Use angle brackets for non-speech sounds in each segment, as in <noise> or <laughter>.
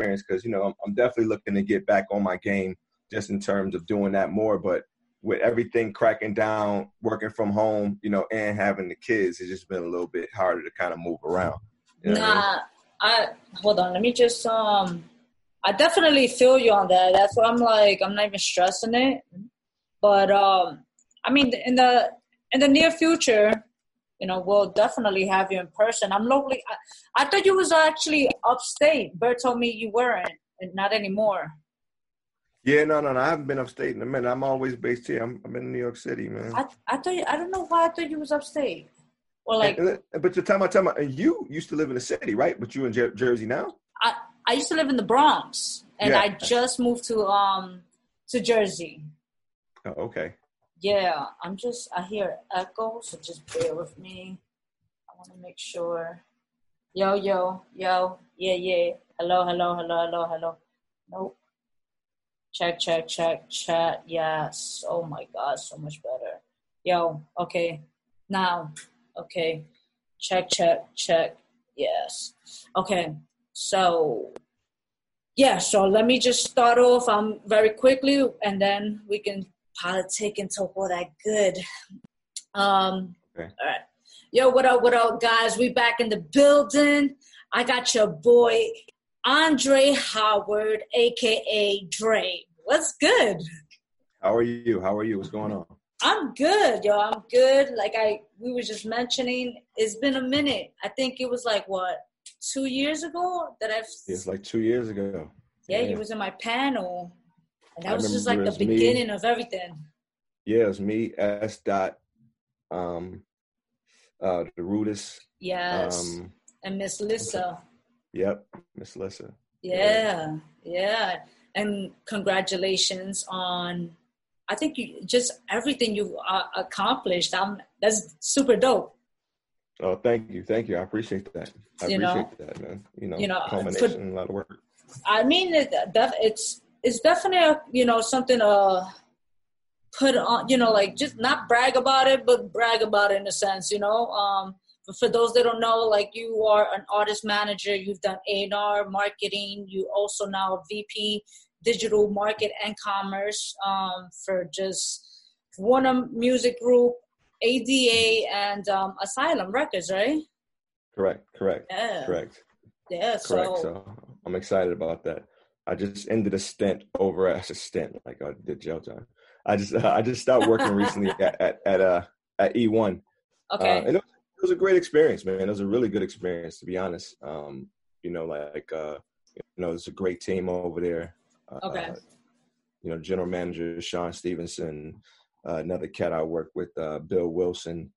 experience because you know I'm, I'm definitely looking to get back on my game just in terms of doing that more. But with everything cracking down, working from home, you know, and having the kids, it's just been a little bit harder to kind of move around. You know nah, I, mean? I hold on. Let me just um. I definitely feel you on that. That's why I'm like I'm not even stressing it. But um, I mean, in the in the near future, you know, we'll definitely have you in person. I'm locally. I, I thought you was actually upstate. Bert told me you weren't, and not anymore. Yeah, no, no, no. I haven't been upstate in a minute. I'm always based here. I'm, I'm in New York City, man. I, I thought you, I don't know why I thought you was upstate. Or like, and, and, but the time I tell me, you used to live in the city, right? But you in Jer- Jersey now? I I used to live in the Bronx, and yeah. I just moved to um to Jersey. Oh, okay. Yeah, I'm just I hear echo, so just bear with me. I want to make sure. Yo, yo, yo, yeah, yeah. Hello, hello, hello, hello, hello. Nope. Check, check, check, chat. Yes. Oh my God, so much better. Yo, okay. Now, okay. Check, check, check. Yes. Okay. So, yeah, so let me just start off um very quickly and then we can politic into all that good. Um, okay. All right. Yo, what up, what up, guys? We back in the building. I got your boy Andre Howard, aka Dre. What's good? How are you? How are you? What's going on? I'm good, yo. I'm good. Like I, we were just mentioning, it's been a minute. I think it was like what two years ago that I've. It's like two years ago. Yeah, yeah. you was in my panel, and that I was just like the beginning me. of everything. Yeah, it was me, S. Dot, um, uh, the Rudis. Yes. Um, and Miss Lissa. Yep, Miss Lissa. Yeah, yeah, and congratulations on. I think you just everything you uh, accomplished. I'm that's super dope. Oh, thank you, thank you. I appreciate that. I you appreciate know, that, man. You know, you know, culmination, a lot of work. I mean, it, it's it's definitely you know something uh put on you know like just not brag about it but brag about it in a sense you know um but for those that don't know, like you are an artist manager, you've done A&R marketing, you also now VP digital market and commerce um, for just Warner Music Group, ADA, and um, Asylum Records, right? Correct, correct, yeah. correct. Yeah, correct. So I'm excited about that. I just ended a stint over as <laughs> a stint, like I did jail time. I just uh, <laughs> I just stopped working recently <laughs> at at at, uh, at E1. Okay. Uh, and it it was a great experience, man. It was a really good experience, to be honest. Um, you know, like uh, you know, it's a great team over there. Uh, okay. You know, general manager Sean Stevenson, uh, another cat I work with, uh, Bill Wilson,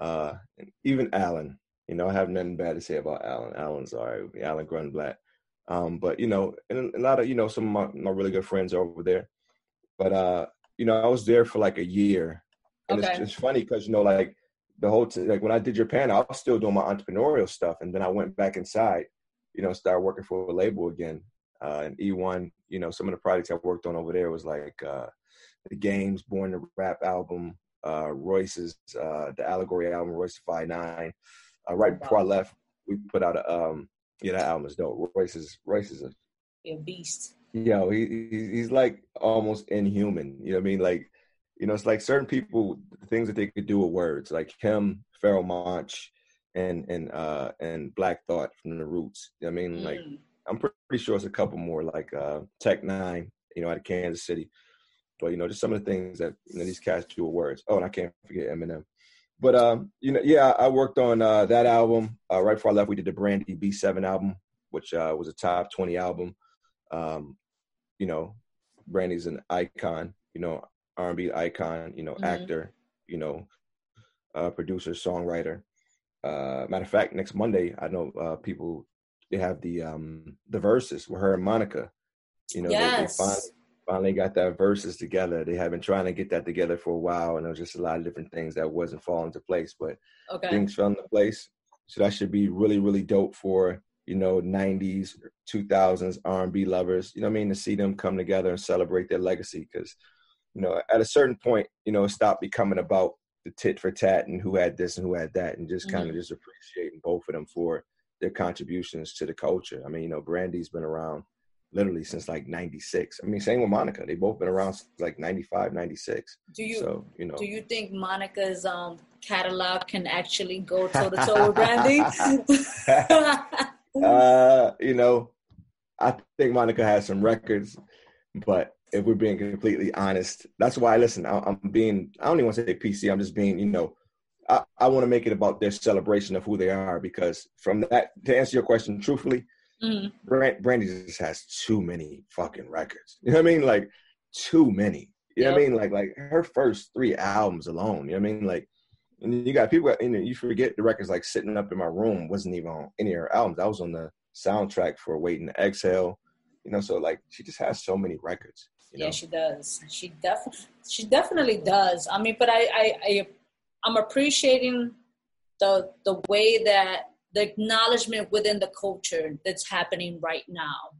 uh, and even Alan. You know, I have nothing bad to say about Alan. Alan's all right with me, Alan Grunblatt. Um, but you know, and a lot of you know some of my, my really good friends are over there. But uh, you know, I was there for like a year, and okay. it's just funny because you know, like the whole t- like when I did Japan, I was still doing my entrepreneurial stuff, and then I went back inside, you know, started working for a label again. Uh, and E1, you know, some of the projects I worked on over there was like uh, the Game's, Born to Rap album, uh, Royce's uh, the Allegory album, Royce Five Nine. Uh, right before I left, we put out a um, yeah, that album is dope. Royce is Royce is a, a beast. Yo, he, he's like almost inhuman. You know what I mean? Like you know, it's like certain people, things that they could do with words, like him, Pharoahe Monch, and and uh and Black Thought from the Roots. You know I mean, mm. like I'm pretty sure it's a couple more, like uh Tech N9ne, you know, out of Kansas City. But you know, just some of the things that you know these cats do with words. Oh, and I can't forget Eminem. But um, you know, yeah, I worked on uh, that album uh, right before I left. We did the Brandy B7 album, which uh, was a top 20 album. Um, you know, Brandy's an icon. You know, R&B icon, you know, mm-hmm. actor, you know, uh, producer, songwriter. Uh, matter of fact, next Monday, I know uh, people they have the um the Verzuz with her and Monica. You know, yes. they, they finally, finally got that Verzuz together. They have been trying to get that together for a while, and there was just a lot of different things that wasn't falling into place, but okay. things fell into place. So that should be really, really dope for you know 90s, 2000s R&B lovers. You know, I mean, to see them come together and celebrate their legacy because you know, at a certain point, you know, stop becoming about the tit for tat and who had this and who had that, and just kind of mm-hmm. just appreciating both of them for their contributions to the culture. I mean, you know, Brandy's been around literally since like 96 i mean same with monica. They both been around since like 95 96 Do you so you know. do you think Monica's um catalog can actually go toe to toe with <laughs> Brandy? <laughs> uh you know i think monica has some records but if we're being completely honest that's why listen I, i'm being i don't even want to say pc i'm just being you know i, I want to make it about their celebration of who they are because from that to answer your question truthfully Mm. Brand, Brandy just has too many fucking records. You know what I mean? Like too many. You know what I mean? Like like her first three albums alone. You know what I mean? Like and you got people you know you forget the records like sitting up in my room wasn't even on any of her albums. I was on the soundtrack for Waiting to Exhale. You know, so like she just has so many records. You know? Yeah, she does. She definitely, she definitely does. I mean, but I, I, I, I'm appreciating the the way that the acknowledgement within the culture that's happening right now.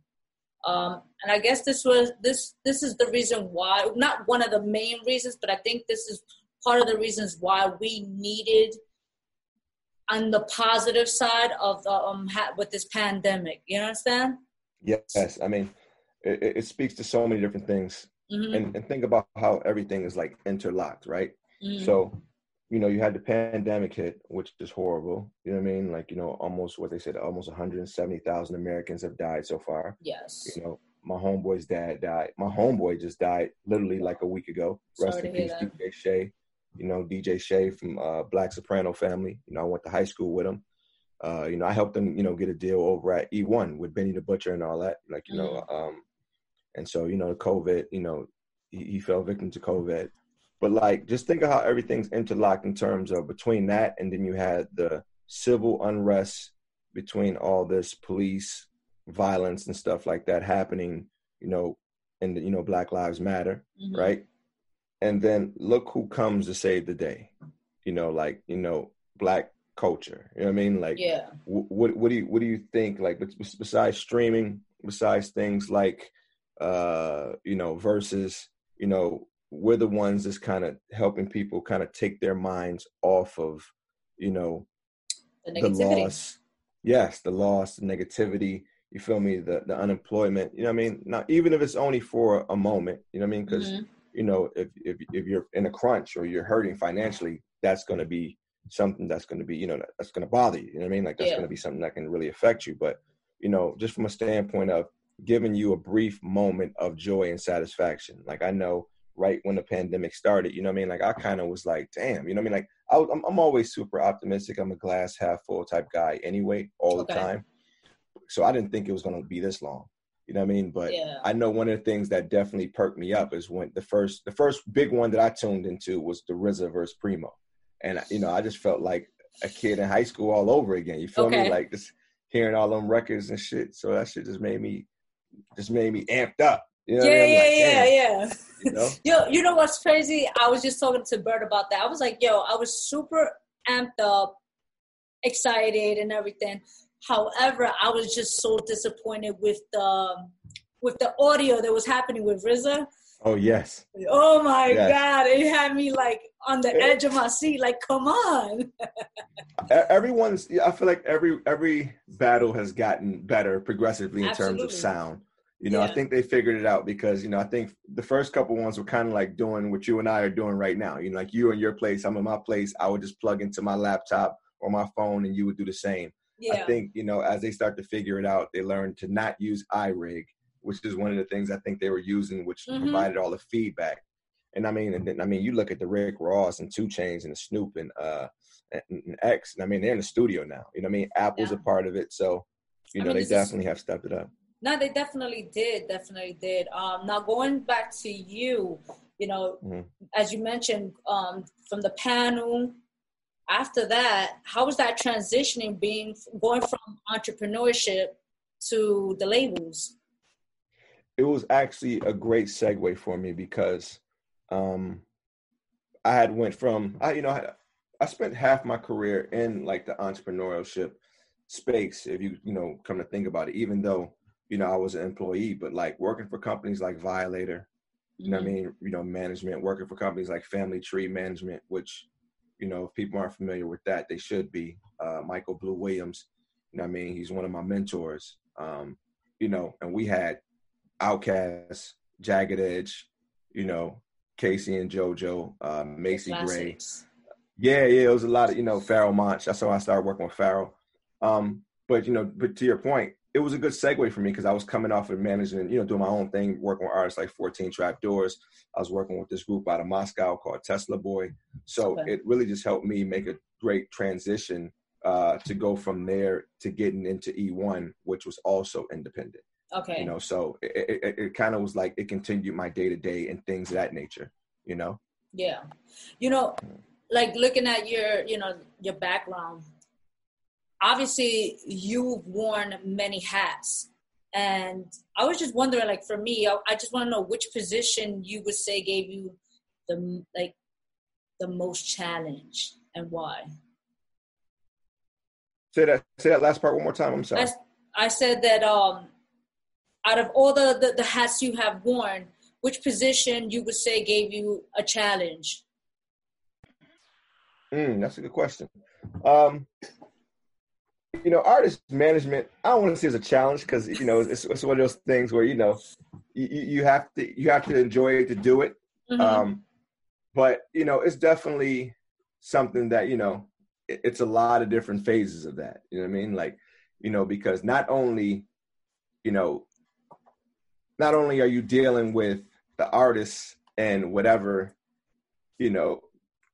Um, and I guess this was this this is the reason why, not one of the main reasons, but I think this is part of the reasons why we needed on the positive side of the um ha- with this pandemic. You understand? Yes, I mean, it, it speaks to so many different things, hmm and and think about how everything is like interlocked, right? hmm So, you know, you had the pandemic hit, which is horrible. You know what I mean? Like, you know, almost what they said, almost 170,000 Americans have died so far. yes. You know, my homeboy's dad died. My homeboy just died literally like a week ago. Rest Sorry in to peace, that. DJ Shay. You know, DJ Shay from uh, Black Soprano family. You know, I went to high school with him. Uh, you know, I helped him, you know, get a deal over at E1 with Benny the Butcher and all that. Like, you know, um, and so, you know, the COVID, you know, he, he fell victim to COVID. But like, just think of how everything's interlocked in terms of between that and then you had the civil unrest between all this police violence and stuff like that happening, you know, and you know, Black Lives Matter, Mhm. right? And then look who comes to save the day, you know, like you know, black culture. You know what I mean? Like, Yeah. wh- what what do you what do you think? Like, besides streaming, besides things like, uh, you know, Verzuz, you know, we're the ones that's kind of helping people kind of take their minds off of, you know, The the loss. Yes the loss the negativity you feel me? The the unemployment you know what i mean? Now even if it's only for a moment you know what i mean? Because Mhm. you know if, if if you're in a crunch or you're hurting financially that's going to be something that's going to be you know that's going to bother you you know what i mean? Like that's Yeah. going to be something that can really affect you. But you know just from a standpoint of giving you a brief moment of joy and satisfaction like i know right when the pandemic started you know what i mean like i kind of was like damn you know what i mean like I, was- I'm, I'm always super optimistic i'm a glass half full type guy anyway all the time so i didn't think it was going to be this long you know what i mean but Yeah. I know one of the things that definitely perked me up is when the first the first big one that I tuned into was the RZA versus Primo, and you know I just felt like a kid in high school all over again. You feel Okay. me? Like just hearing all them records and shit. So that shit just made me just made me amped up. You know what I yeah, mean? I'm like, yeah, yeah, yeah. You know? <laughs> Yo, you know what's crazy? I was just talking to Bert about that. I was like, yo, I was super amped up, excited, and everything. However, I was just so disappointed with the with the audio that was happening with RZA. Oh yes. Oh my Yes. god, it had me like on the edge of my seat. Like, come on. Everyone's. I feel like every every battle has gotten better progressively in terms of sound. You know, I think they figured it out because you know I think the first couple ones were kind of like doing what you and I are doing right now. You know, like you in your place, I'm in my place. I would just plug into my laptop or my phone, and you would do the same. Yeah. I think you know as they start to figure it out, they learn to not use iRig, which is one of the things I think they were using, which Mhm. provided all the feedback. And I mean, and then, I mean, you look at the Rick Ross and 2 Chainz and the Snoop and uh and, and X. And I mean, they're in the studio now. You know, what I mean, Apple's Yeah. a part of it, so you I know mean, they this is- definitely have stepped it up. No, they definitely did. Definitely did. Um, now going back to you, you know, Mhm. as you mentioned, um, from the panel. After that, how was that transitioning? Being going from entrepreneurship to the labels. it was actually a great segue for me because um I had went from I you know I, I spent half my career in like the entrepreneurship space if you you know come to think about it even though you know I was an employee but like working for companies like Violator you know what I mean you know management working for companies like Family Tree Management which you know if people aren't familiar with that they should be uh Michael Blue Williams you know what I mean he's one of my mentors um you know and we had Outkast, Jagged Edge, you know, K-Ci and JoJo, uh, Macy Gray. Yeah, yeah, it was a lot of you know Pharoahe Monch. That's how I started working with Pharoahe. Um, but you know, but to your point, it was a good segue for me because I was coming off of managing, you know, doing my own thing, working with artists like 14 Trapdoors. I was working with this group out of Moscow called Tesla Boy. So okay. it really just helped me make a great transition uh, to go from there to getting into E1, which was also independent. Okay. You know, so it, it, it kind of was like it continued my day to day and things of that nature, you know? Yeah. You know, like looking at your, you know, your background, obviously you've worn many hats. And I was just wondering, like for me, I, I just want to know which position you would say gave you the like the most challenge and why. Say that. Say that last part one more time. I'm sorry. I, I said that um, out of all the, the, the hats you have worn, which position you would say gave you a challenge? Mm, that's a good question. Um, you know, artist management. I don't want to say it's a challenge because you know it's, it's, one of those things where you know you, you have to you have to enjoy it to do it. Mm-hmm. Um, but you know, it's definitely something that you know it, it's a lot of different phases of that. You know what I mean? Like you know, because not only you know not only are you dealing with the artists and whatever you know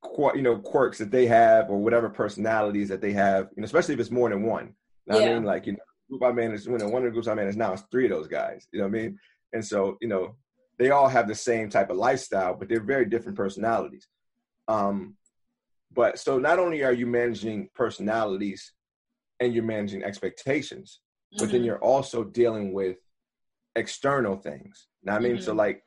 qu- you know quirks that they have or whatever personalities that they have you know especially if it's more than one you know yeah. i mean like you know group i manage when one of the groups i manage now is three of those guys you know what i mean and so you know they all have the same type of lifestyle but they're very different personalities um but so not only are you managing personalities and you're managing expectations mm-hmm. but then mm-hmm. you're also dealing with external things. Now, I mean, mm-hmm. so like,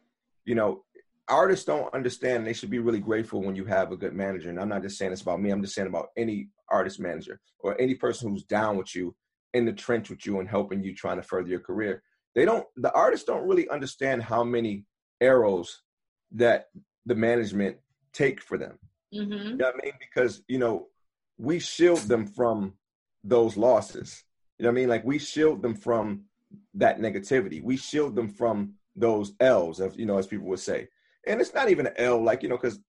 you know, artists don't understand. They should be really grateful when you have a good manager. And I'm not just saying this about me. I'm just saying about any artist manager or any person who's down with you in the trench with you and helping you trying to further your career. They don't. The artists don't really understand how many arrows that the management take for them. Mm-hmm. You know what I mean? Because you know we shield them from those losses. You know what I mean? Like we shield them from that negativity. We shield them from those L's, of, you know, as people would say. And it's not even an L, like you know, because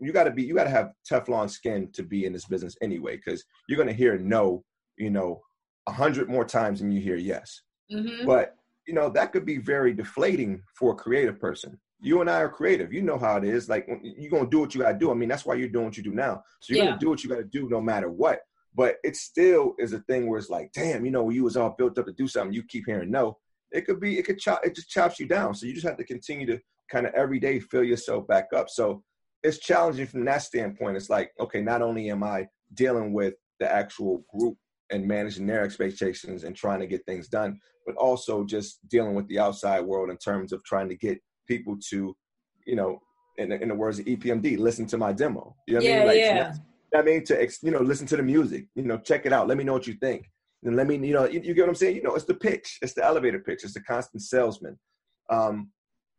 you got to be, you got to have Teflon skin to be in this business anyway, because you're gonna hear no, you know, a hundred more times than you hear yes. Mm-hmm. But you know that could be very deflating for a creative person. You and I are creative. You know how it is. Like you're gonna do what you gotta do. I mean, that's why you're doing what you do now. So you're yeah. gonna do what you gotta do no matter what. But it still is a thing where it's like, damn, you know, you was all built up to do something, you keep hearing no. It could be, it could chop, it just chops you down. So you just have to continue to kind of every day fill yourself back up. So it's challenging from that standpoint. It's like, okay, not only am I dealing with the actual group and managing their expectations and trying to get things done, but also just dealing with the outside world in terms of trying to get people to, you know, in the, in the words of EPMD, listen to my demo. You know what yeah, I mean? Like, yeah. I mean, to you know, listen to the music, you know, check it out. Let me know what you think, and let me, you know, you, you get what I'm saying. You know, it's the pitch, it's the elevator pitch, it's the constant salesman. Um,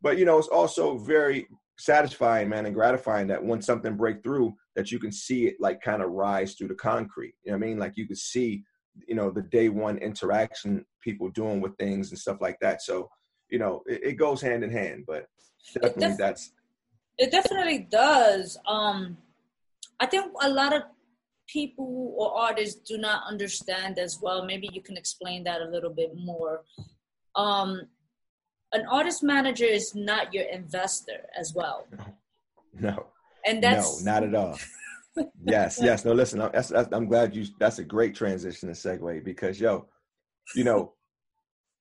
but you know, it's also very satisfying, man, and gratifying that when something break through, that you can see it like kind of rise through the concrete. You know what I mean? Like you could see, you know, the day one interaction, people doing with things and stuff like that. So, you know, it, it goes hand in hand. But definitely, def- that's it. Definitely does. Um, I think a lot of people or artists do not understand as well. Maybe you can explain that a little bit more. Um, an artist manager is not your investor as well. No. And that's no, not at all. yes, yes. No, listen. That's, that's, I'm glad you. That's a great transition and segue because yo, you know,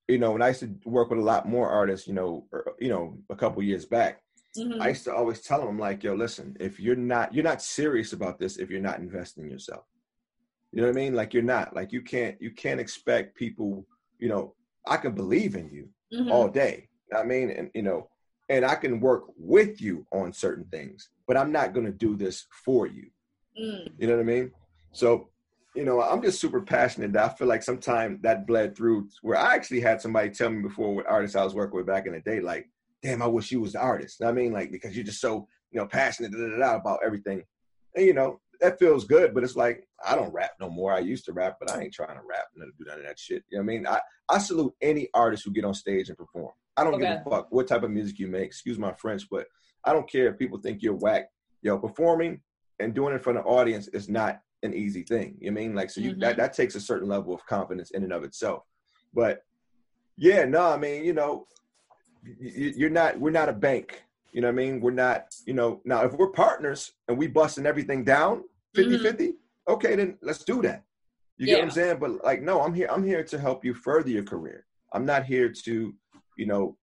you know, when I used to work with a lot more artists, you know, or, you know, a couple years back, Mm-hmm. I used to always tell them, like, yo, listen, if you're not, you're not serious about this if you're not investing in yourself. You know what I mean? Like you're not. Like you can't, you can't expect people, you know, I can believe in you mm-hmm. all day. I mean, and you know, and I can work with you on certain things, but I'm not gonna do this for you. Mm. You know what I mean? So, you know, I'm just super passionate. That I feel like sometimes that bled through where I actually had somebody tell me before what artists I was working with back in the day, like, damn, I wish you was the artist. I mean, like because you're just so you know passionate da, da, da, about everything, and you know that feels good. But it's like I don't rap no more. I used to rap, but I ain't trying to rap and do none of that shit. You know what I mean? I I salute any artist who get on stage and perform. I don't Okay. give a fuck what type of music you make. Excuse my French, but I don't care if people think you're whack. Yo, performing and doing it in front of audience is not an easy thing. You know I mean like so you Mhm. that that takes a certain level of confidence in and of itself. But yeah, no, I mean you know you're not we're not a bank. You know what I mean? We're not, you know, now if we're partners and we busting everything down 50 50, okay, then let's do that. You get what I'm Mm-hmm. Saying? But like, no, I'm here, I'm here to help you further your career. I'm not here to, you know,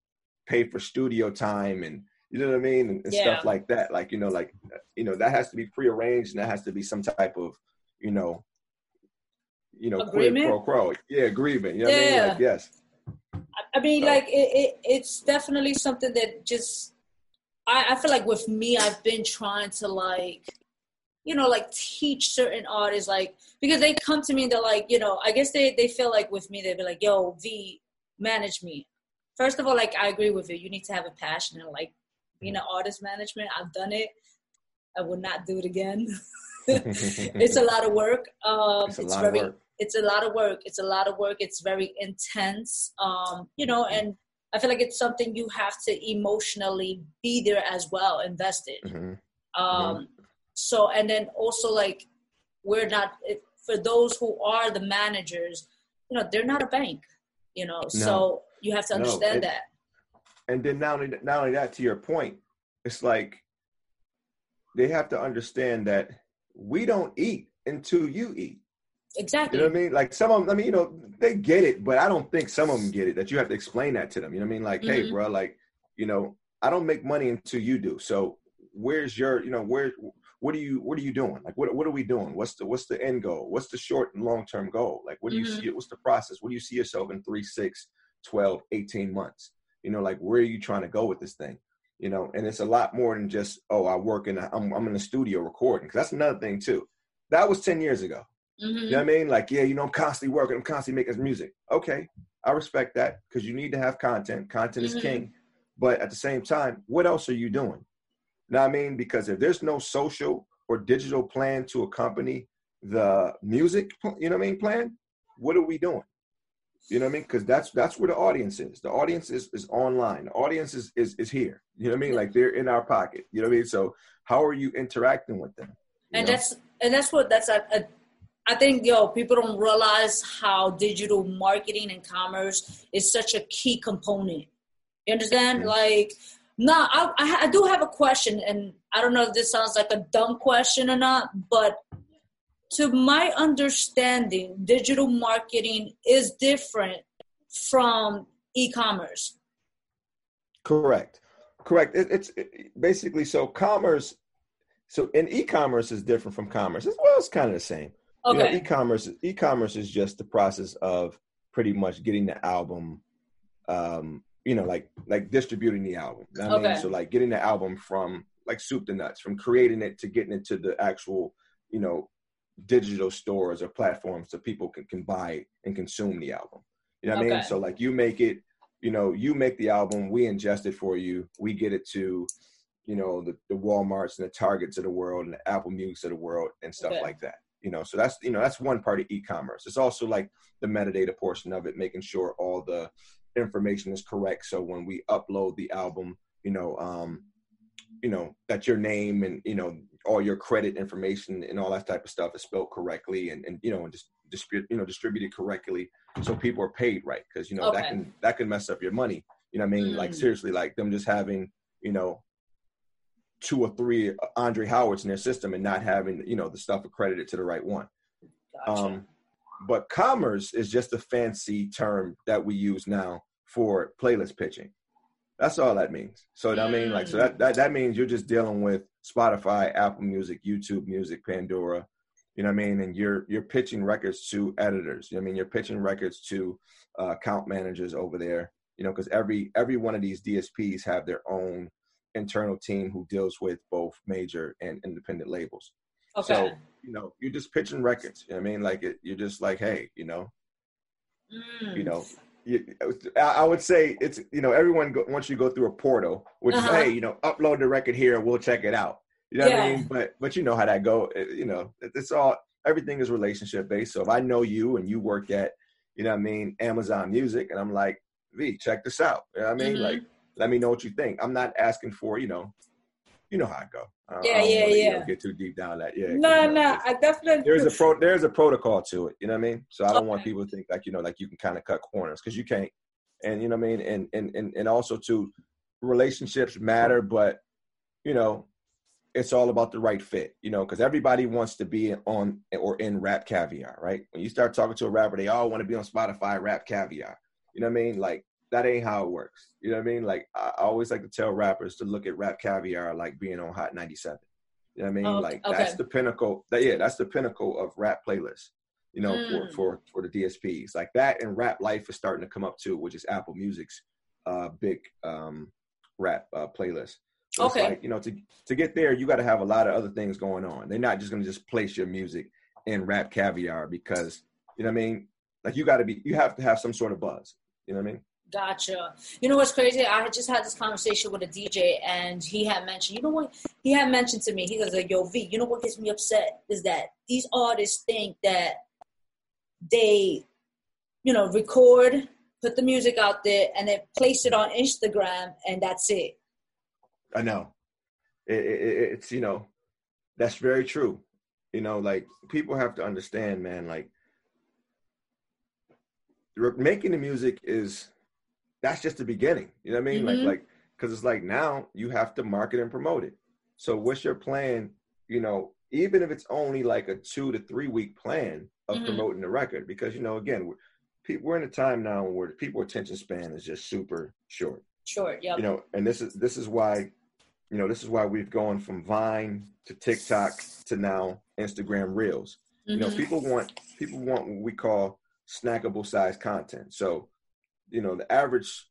pay for studio time and you know what I mean? And, and Yeah. stuff like that. Like, you know, like you know, that has to be prearranged and that has to be some type of, you know, you know, quid Agreement? pro quo. Yeah, agreement. You know what I mean? Yeah. Like, yes. I mean, So- like it, it, it's definitely something that just I, I feel like with me, I've been trying to like, you know, like teach certain artists, like because they come to me and they're like, you know, I guess they they feel like with me, they'd be like, "Yo, V, manage me." First of all, like I agree with you. You need to have a passion and like being an artist management. I've done it. I would not do it again. <laughs> it's a lot of work. Um, It's it's, a lot of very work. it's a lot of work. It's a lot of work. It's very intense. Um, you know, and I feel like it's something you have to emotionally be there as well, invested. Mhm. Um, so, and then also like we're not for those who are the managers. You know, they're not a bank. You know, so you have to No, understand it- that. and then not only not only that to your point it's like they have to understand that we don't eat until you eat Exactly. you know what i mean like some of them i mean you know they get it but i don't think some of them get it that you have to explain that to them you know what i mean like hey Mhm. bro like you know i don't make money until you do so where's your you know where what are you what are you doing like what, what are we doing what's the what's the end goal what's the short and long term goal like what do you Mhm. see what's the process what do you see yourself in 3 6 12 18 months you know like where are you trying to go with this thing you know and it's a lot more than just oh i work in a, I'm, I'm in the studio recording because that's another thing too that was 10 years ago Mhm. you know what I mean? Like, yeah, you know, I'm constantly working, I'm constantly making music. Okay, I respect that because you need to have content. Content Mhm. is king. But at the same time, what else are you doing? You know what I mean? Because if there's no social or digital plan to accompany the music, you know what I mean, plan, what are we doing? You know what I mean? Because that's that's where the audience is. The audience is is online. The audience is, is is here. You know what I mean? Like they're in our pocket. You know what I mean? So how are you interacting with them? And know? that's and that's what that's a, a I think yo people don't realize how digital marketing and commerce is such a key component. You understand? Mhm. Like, now I, I I do have a question, and I don't know if this sounds like a dumb question or not, but to my understanding, digital marketing is different from e-commerce. Correct. Correct. It, it's it, basically so commerce. So in e-commerce is different from commerce. As well, it's kind of the same. You know, Okay. e-commerce. E-commerce is just the process of pretty much getting the album. Um, you know, like like distributing the album. You know what I mean, so like getting the album from like soup to nuts, from creating it to getting it to the actual, you know, digital stores or platforms so people can, can buy and consume the album. You know what I mean? So like you make it, you know, you make the album, we ingest it for you, we get it to, you know, the, the Walmarts and the Targets of the world and the Apple Music of the world and stuff Okay. like that. You know, so that's you know, that's one part of e-commerce. It's also like the metadata portion of it, making sure all the information is correct. So when we upload the album, you know, um, you know, that your name and you know all your credit information and all that type of stuff is spelled correctly and, and you know and just distribute you know distributed correctly so people are paid right because you know that can that can mess up your money you know what i mean like Mm. seriously like them just having you know two or three andre howards in their system and not having you know the stuff accredited to the right one Gotcha. um, but commerce is just a fancy term that we use now for playlist pitching. That's all that means. So I mean, like, so that, that that means you're just dealing with Spotify, Apple Music, YouTube Music, Pandora. You know what I mean? And you're you're pitching records to editors. You know what I mean? You're pitching records to uh, account managers over there. You know, because every every one of these DSPs have their own internal team who deals with both major and independent labels. okay. So, you know, you're just pitching records. You know what I mean? Like, it, you're just like, hey, you know, Mm. you know, you, I would say it's, you know, everyone, go, once you go through a portal, which Uh-huh. is, hey, you know, upload the record here and we'll check it out. You know what I mean? But, but you know how that go. It- you know, it- it's all, everything is relationship based. So if I know you and you work at, you know what I mean, Amazon Music, and I'm like, V, check this out. You know what I mean? Mhm. Like, let me know what you think. I'm not asking for, you know, you know how I go. I, Yeah, I don't yeah, wanna, you know, yeah. get too deep down that. Yeah. No, you know, no, I definitely. there's a pro there's a protocol to it you know what i mean so i don't want people to think like you know like you can kind of cut corners because you can't and you know what i mean and and and, and also too relationships matter but you know it's all about the right fit you know because everybody wants to be on or in rap caviar right when you start talking to a rapper they all want to be on spotify rap caviar you know what i mean like that ain't how it works you know what i mean like i always like to tell rappers to look at rap caviar like being on hot 97 you know what I mean? Oh, like okay. that's the pinnacle. That, yeah, that's the pinnacle of rap playlists. You know, Mm. for, for for the DSPs like that, and Rap Life is starting to come up too, which is Apple Music's uh, big um, rap uh, playlist. So Okay. like, you know, to to get there, you got to have a lot of other things going on. They're not just going to just place your music in Rap Caviar because you know what I mean. Like you got to be, you have to have some sort of buzz. You know what I mean? Gotcha. You know what's crazy? I just had this conversation with a DJ, and he had mentioned, you know what? He had mentioned to me, he goes like, "Yo, V, you know what gets me upset is that these artists think that they, you know, record, put the music out there, and then place it on Instagram, and that's it." I know. It, it- it's you know, that's very true. You know, like people have to understand, man. Like making the music is that's just the beginning. You know what I mean? Mhm. Like like because it's like now you have to market and promote it. So what's your plan? You know, even if it's only like a two to three week plan of Mhm. promoting the record, because you know, again, we're, we're in a time now where people attention span is just super short Short. yeah. you know and this is this is why you know this is why we've gone from vine to tiktok to now instagram reels you know Mhm. people want people want what we call snackable size content so you know the average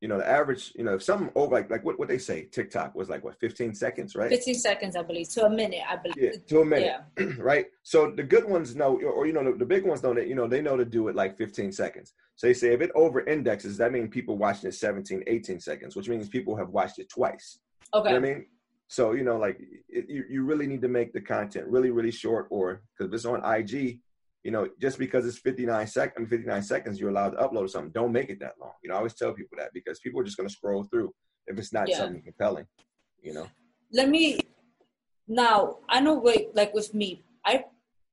you know the average you know if something over like like what, what they say tiktok was like what 15 seconds right 15 seconds, I believe, to a minute, I believe. yeah to a minute Yeah. <clears throat> right? So the good ones know, or, you know, the, the big ones know that you know they know to do it like 15 seconds. So they say if it over indexes, that means people watching it 17, 18 seconds, which means people have watched it twice. Okay. You know I mean? So you know, like it, you, you really need to make the content really, really short, or because if it's on IG, you know, just because it's 59 seconds, 59 seconds, you're allowed to upload something. Don't make it that long. You know, I always tell people that because people are just going to scroll through if it's not Yeah. something compelling. You know, let me now i know wait like with me i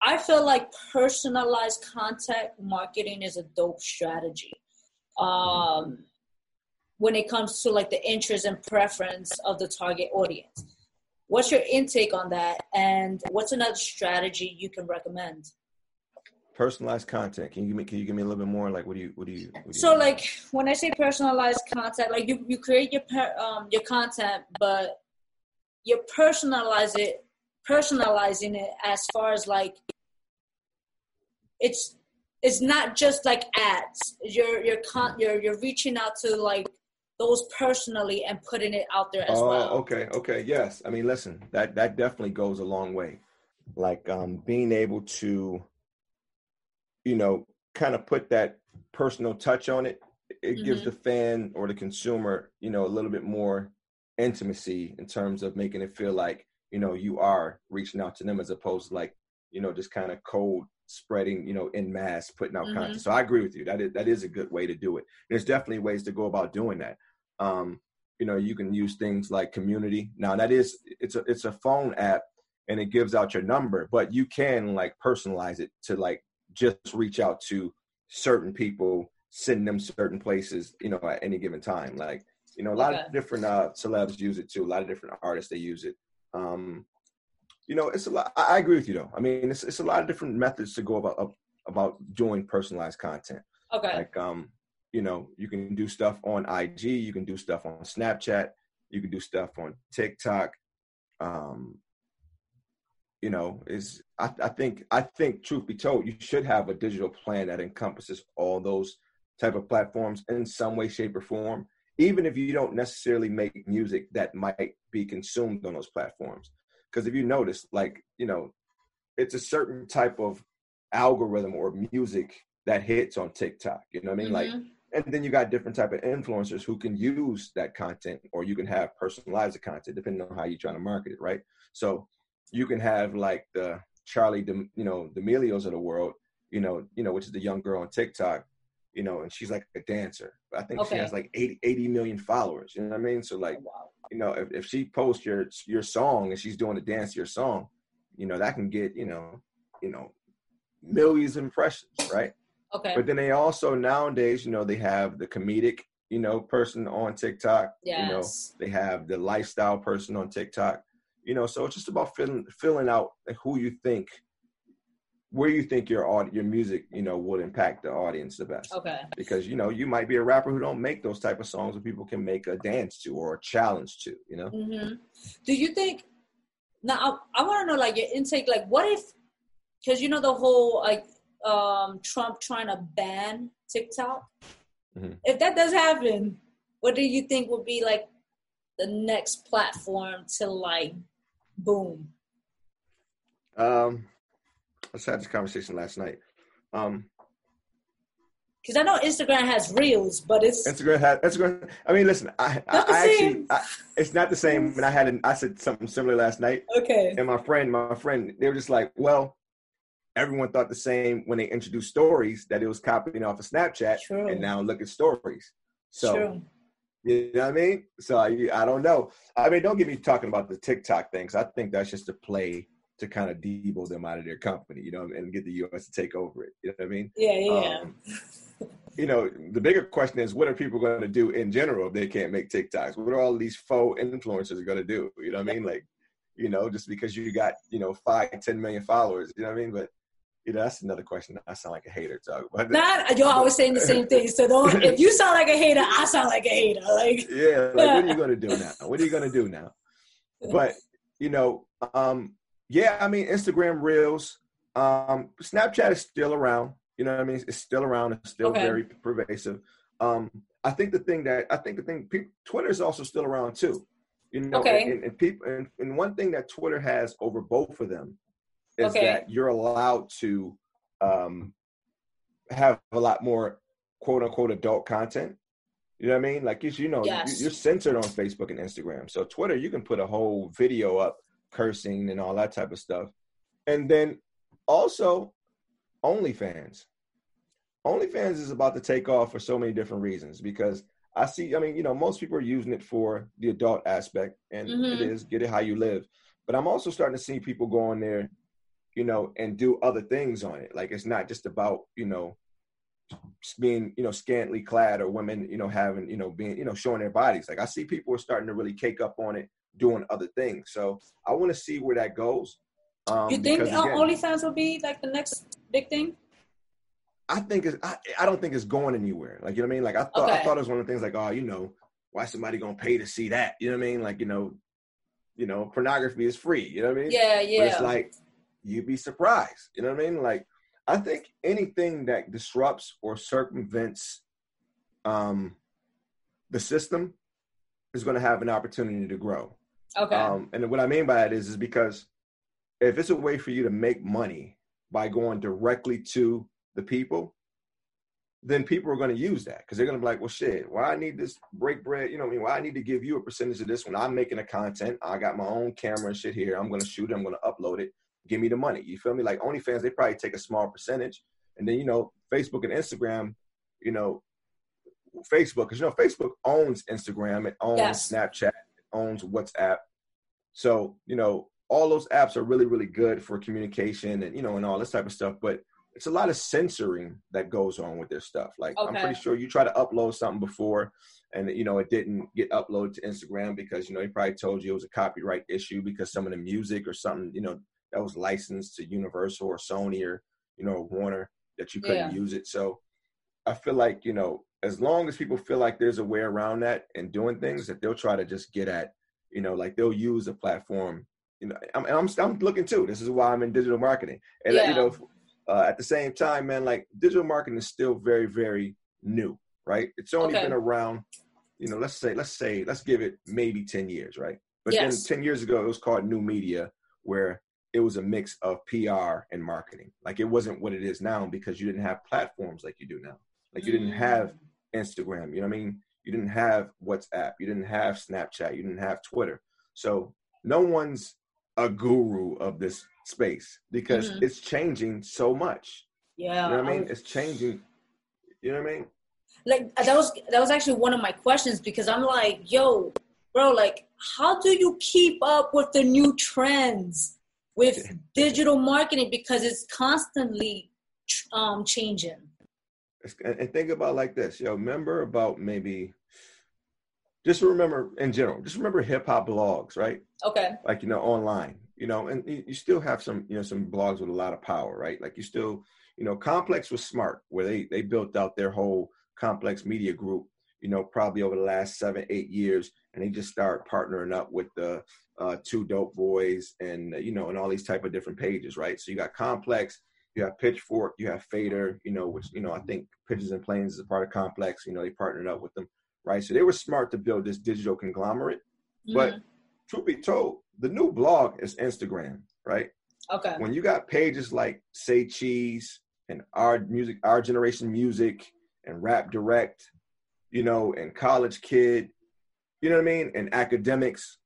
i feel like personalized content marketing is a dope strategy um when it comes to like the interest and preference of the target audience what's your intake on that and what's another strategy you can recommend personalized content. Can you give me? Can you give me a little bit more? Like, what do you? What do you? What do you so like when i say personalized content like you, you create your per, um, your content but you personalize it personalizing it as far as like it's it's not just like ads you're you're con- you're you're reaching out to like those personally and putting it out there as well. oh, well okay, okay, yes. I mean, listen, that that definitely goes a long way. Like um, being able to, you know, kind of put that personal touch on it. It gives Mhm. the fan or the consumer, you know, a little bit more intimacy in terms of making it feel like you know you are reaching out to them as opposed to like you know just kind of cold spreading you know in mass putting out Mhm. content so i agree with you that is that is a good way to do it there's definitely ways to go about doing that um you know you can use things like community now that is it's a it's a phone app and it gives out your number but you can like personalize it to like just reach out to certain people send them certain places you know at any given time. Like you know a lot Okay. of different uh celebs use it too. A lot of different artists they use it. Um you know it's a lot i agree with you though. I mean it's, it's a lot of different methods to go about about doing personalized content. Okay. Like um you know you can do stuff on ig you can do stuff on snapchat you can do stuff on tiktok um you know is I, I think i think truth be told you should have a digital plan that encompasses all those type of platforms in some way shape or form even if you don't necessarily make music that might be consumed on those platforms. Because if you notice like you know it's a certain type of algorithm or music that hits on tiktok you know what i mean? Like Mhm. and then you got different type of influencers who can use that content or you can have personalized content depending on how you're trying to market it right? So you can have like the charlie D'Am- you know the D'Amelios of the world you know you know which is the young girl on tiktok you know, and she's like a dancer. I think Okay. she has like 80, 80 million followers. You know what I mean? So like, Oh, wow. you know, if, if she posts your your song and she's doing a dance to your song, you know, that can get, you know, you know, millions of impressions, right? Okay. But then they also nowadays, you know, they have the comedic, you know, person on TikTok. You know, Yes. they have the lifestyle person on TikTok. You know, so it's just about filling filling out who you think, where you think your aud- your music, you know, will impact the audience the best. Okay. Because you know, you might be a rapper who don't make those type of songs that people can make a dance to or a challenge to. You know, Mm-hmm. Do you think? Now I, I want to know like your intake. Like, what if? Because you know the whole like um Trump trying to ban TikTok. Mhm. If that does happen, what do you think would be like the next platform to like boom? um, let's have this conversation last night. Um, Because I know Instagram has reels, but it's Instagram had Instagram. I mean, listen, I, I, I actually. I, it's not the same. And I had, an, I said something similar last night, okay. and my friend, my friend, they were just like, well, everyone thought the same when they introduced stories that it was copying off of Snapchat, True. and now look at stories. So True. You know what I mean? So I, I don't know. I mean, don't get me talking about the TikTok things. I think that's just a play to kind of debo them out of their company, you know, and get the U.S. to take over it. You know what I mean? Yeah. Yeah. Um, you know, the bigger question is, what are people going to do in general if they can't make TikToks? What are all these faux influencers going to do? You know what I mean? Like, you know, just because you got, you know, five, ten million followers, you know what I mean? But, you know, that's another question. I sound like a hater talk about. Not you're always saying the same thing. So don't. <laughs> If you sound like a hater, I sound like a hater. Like yeah, like, what are you going to do <laughs> now? What are you going to do now? But, you know, um, yeah, I mean, Instagram Reels, um, Snapchat is still around. You know what I mean? It's still around. It's still Okay. very pervasive. Um, I think the thing that I think the thing people, Twitter is also still around too. You know, Okay. and, and people and, and one thing that Twitter has over both of them is Okay. that you're allowed to um, have a lot more quote unquote adult content. You know what I mean? Like you, you know, Yes. you, you're censored on Facebook and Instagram. So Twitter, you can put a whole video up cursing and all that type of stuff. And then also OnlyFans. OnlyFans is about to take off for so many different reasons because I see, I mean, you know, most people are using it for the adult aspect and it Mhm. is get it how you live. But I'm also starting to see people go on there, you know, and do other things on it. Like it's not just about, you know, being, you know, scantily clad or women, you know, having, you know, being, you know, showing their bodies. Like I see people are starting to really cake up on it, doing other things. So I want to see where that goes. Um, you think because, again, OnlyFans will be like the next big thing? I think it's, I, I don't think it's going anywhere. Like you know what I mean? Like I thought I thought it was one of the things like, oh, you know, why somebody gonna pay to see that? You know what I mean? Like, you know, you know, pornography is free, you know what I mean? Yeah, But yeah. it's like you'd be surprised. You know what I mean? Like I think anything that disrupts or circumvents um the system is gonna have an opportunity to grow. okay. Um, and what I mean by that is, is because if it's a way for you to make money by going directly to the people, then people are going to use that because they're going to be like, well, shit, why I need this break bread? You know what I mean? Why I need to give you a percentage of this when I'm making the content? I got my own camera and shit here. I'm going to shoot it. I'm going to upload it. Give me the money. You feel me? Like OnlyFans, they probably take a small percentage. And then, you know, Facebook and Instagram, you know, Facebook, because, you know, Facebook owns Instagram, it owns Yes. Snapchat, it owns WhatsApp. So, you know, all those apps are really, really good for communication and, you know, and all this type of stuff. But it's a lot of censoring that goes on with this stuff. Like, I'm pretty sure you try to upload something before and, you know, it didn't get uploaded to Instagram because, you know, he probably told you it was a copyright issue because some of the music or something, you know, that was licensed to Universal or Sony or, you know, Warner that you couldn't Yeah. use it. So I feel like, you know, as long as people feel like there's a way around that and doing things that they'll try to just get at, you know, like they'll use a platform. You know, I'm, I'm, I'm looking too. This is why I'm in digital marketing. And, Yeah. you know, uh, at the same time, man, like digital marketing is still very, very new, right? It's only Okay. been around, you know, let's say, let's say, let's give it maybe 10 years, right? But Yes. then 10 years ago, it was called new media, where it was a mix of PR and marketing. Like it wasn't what it is now because you didn't have platforms like you do now. Like you didn't have Instagram, you know what I mean? You didn't have WhatsApp, you didn't have Snapchat, you didn't have Twitter. So no one's a guru of this space because Mhm. it's changing so much. Yeah. You know what I I mean? was- It's changing. You know what I mean? Like that was that was actually one of my questions because I'm like, yo, bro, like how do you keep up with the new trends with digital marketing because it's constantly um changing. And think about like this, yo. Remember about maybe just remember in general, just remember hip hop blogs, right? Okay. Like you know, online, you know, and you still have some, you know, some blogs with a lot of power, right? Like you still, you know, Complex was smart where they they built out their whole Complex Media Group, you know, probably over the last seven eight years, and they just start partnering up with the uh, two dope boys and you know and all these type of different pages right? So you got complex you have pitchfork you have fader you know which you know i think pigeons and planes is a part of complex you know they partnered up with them right? So they were smart to build this digital conglomerate. Mm-hmm. but truth be told the new blog is instagram right? Okay. When you got pages like say cheese and our music our generation music and rap direct you know and college kid you know what i mean and academics.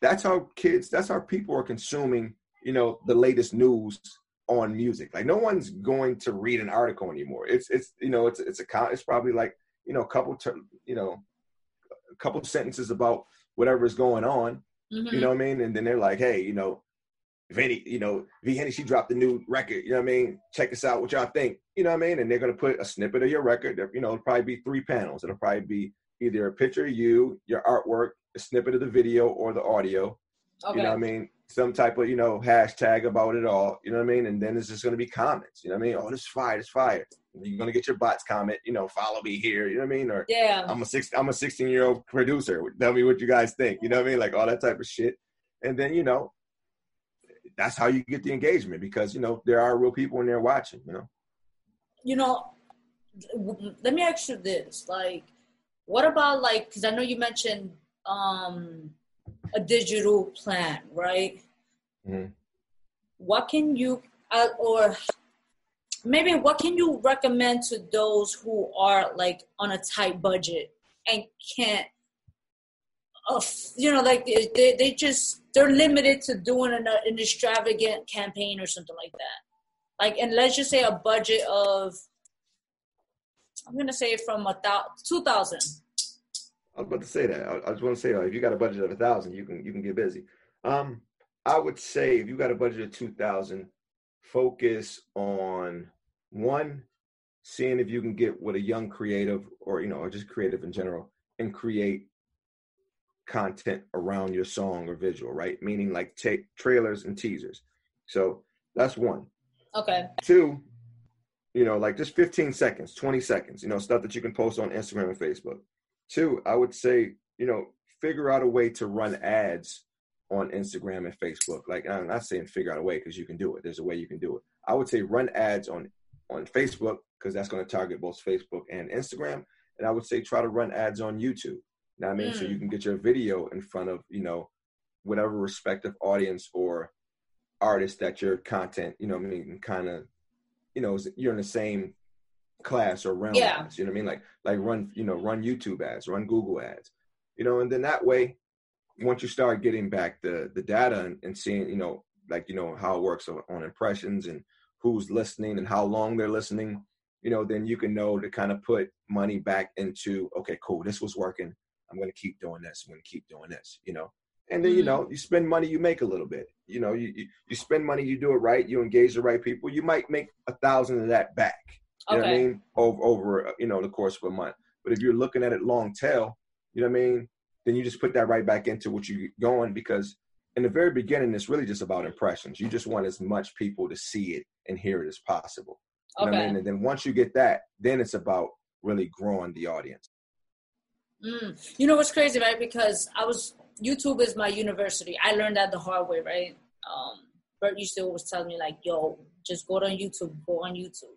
that's how kids that's how people are consuming you know the latest news on music like no one's going to read an article anymore it's it's you know it's it's a it's probably like you know a couple ter- you know a couple sentences about whatever is going on mm-hmm. you know what i mean and then they're like hey you know Vinny, you know, V Henny, she dropped a new record. You know what I mean? Check this out. What y'all think? You know what I mean? And they're gonna put a snippet of your record. You know, it'll probably be three panels. It'll probably be either a picture of you, your artwork, a snippet of the video or the audio. Okay. You know what I mean? Some type of, you know, hashtag about it all. You know what I mean? And then it's just going to be comments. You know what I mean? Oh, this is fire. This fire. You're going to get your bots comment, you know, follow me here. You know what I mean? Or yeah, I'm a six, I'm a 16 year old producer. Tell me what you guys think. You know what I mean? Like all that type of shit. And then, you know, that's how you get the engagement because, you know, there are real people in there watching, you know? You know, let me ask you this. Like, what about like, because I know you mentioned um, a digital plan, right? Mm-hmm. What can you, uh, or maybe what can you recommend to those who are like on a tight budget and can't, uh, you know, like they, they just, they're limited to doing an, an extravagant campaign or something like that. Like, and let's just say a budget of, I'm gonna say from a two thousand I was about to say that. I, just want to say, if you got a budget of a thousand, you can you can get busy. Um, I would say if you got a budget of two thousand, focus on one, seeing if you can get with a young creative or you know, or just creative in general, and create content around your song or visual, right? Meaning like take trailers and teasers. So that's one. Okay. Two, you know, like just 15 seconds, 20 seconds, you know, stuff that you can post on Instagram and Facebook. Two, I would say, you know, figure out a way to run ads on Instagram and Facebook. Like I'm not saying figure out a way because you can do it. There's a way you can do it. I would say run ads on on Facebook because that's going to target both Facebook and Instagram. And I would say try to run ads on YouTube. I mean, mm. so you hmm. can get your video in front of you know whatever respective audience or artist that your content, you know, I mean, kind of, you know, you're in the same class or realm yeah. ads, you know what I mean? Like like run, you know, run YouTube ads, run Google ads. You know, and then that way, once you start getting back the the data and, and seeing, you know, like you know how it works on, on impressions and who's listening and how long they're listening, you know, then you can know to kind of put money back into, okay, cool, this was working. I'm gonna keep doing this, I'm gonna keep doing this, you know. And then, you mm-hmm. know, you spend money, you make a little bit. You know, you, you, you spend money, you do it right, you engage the right people, you might make a thousand of that back you okay. know what I mean? Over over you know the course of a month. But if you're looking at it long tail, you know what I mean? Then you just put that right back into what you're going because in the very beginning, it's really just about impressions. You just want as much people to see it and hear it as possible. You okay. know what I mean? And then once you get that, then it's about really growing the audience. Mm. You know what's crazy, right? Because I was YouTube is my university. I learned that the hard way, right? Um, Bert used to always tell me like, "Yo, just go on YouTube. Go on YouTube."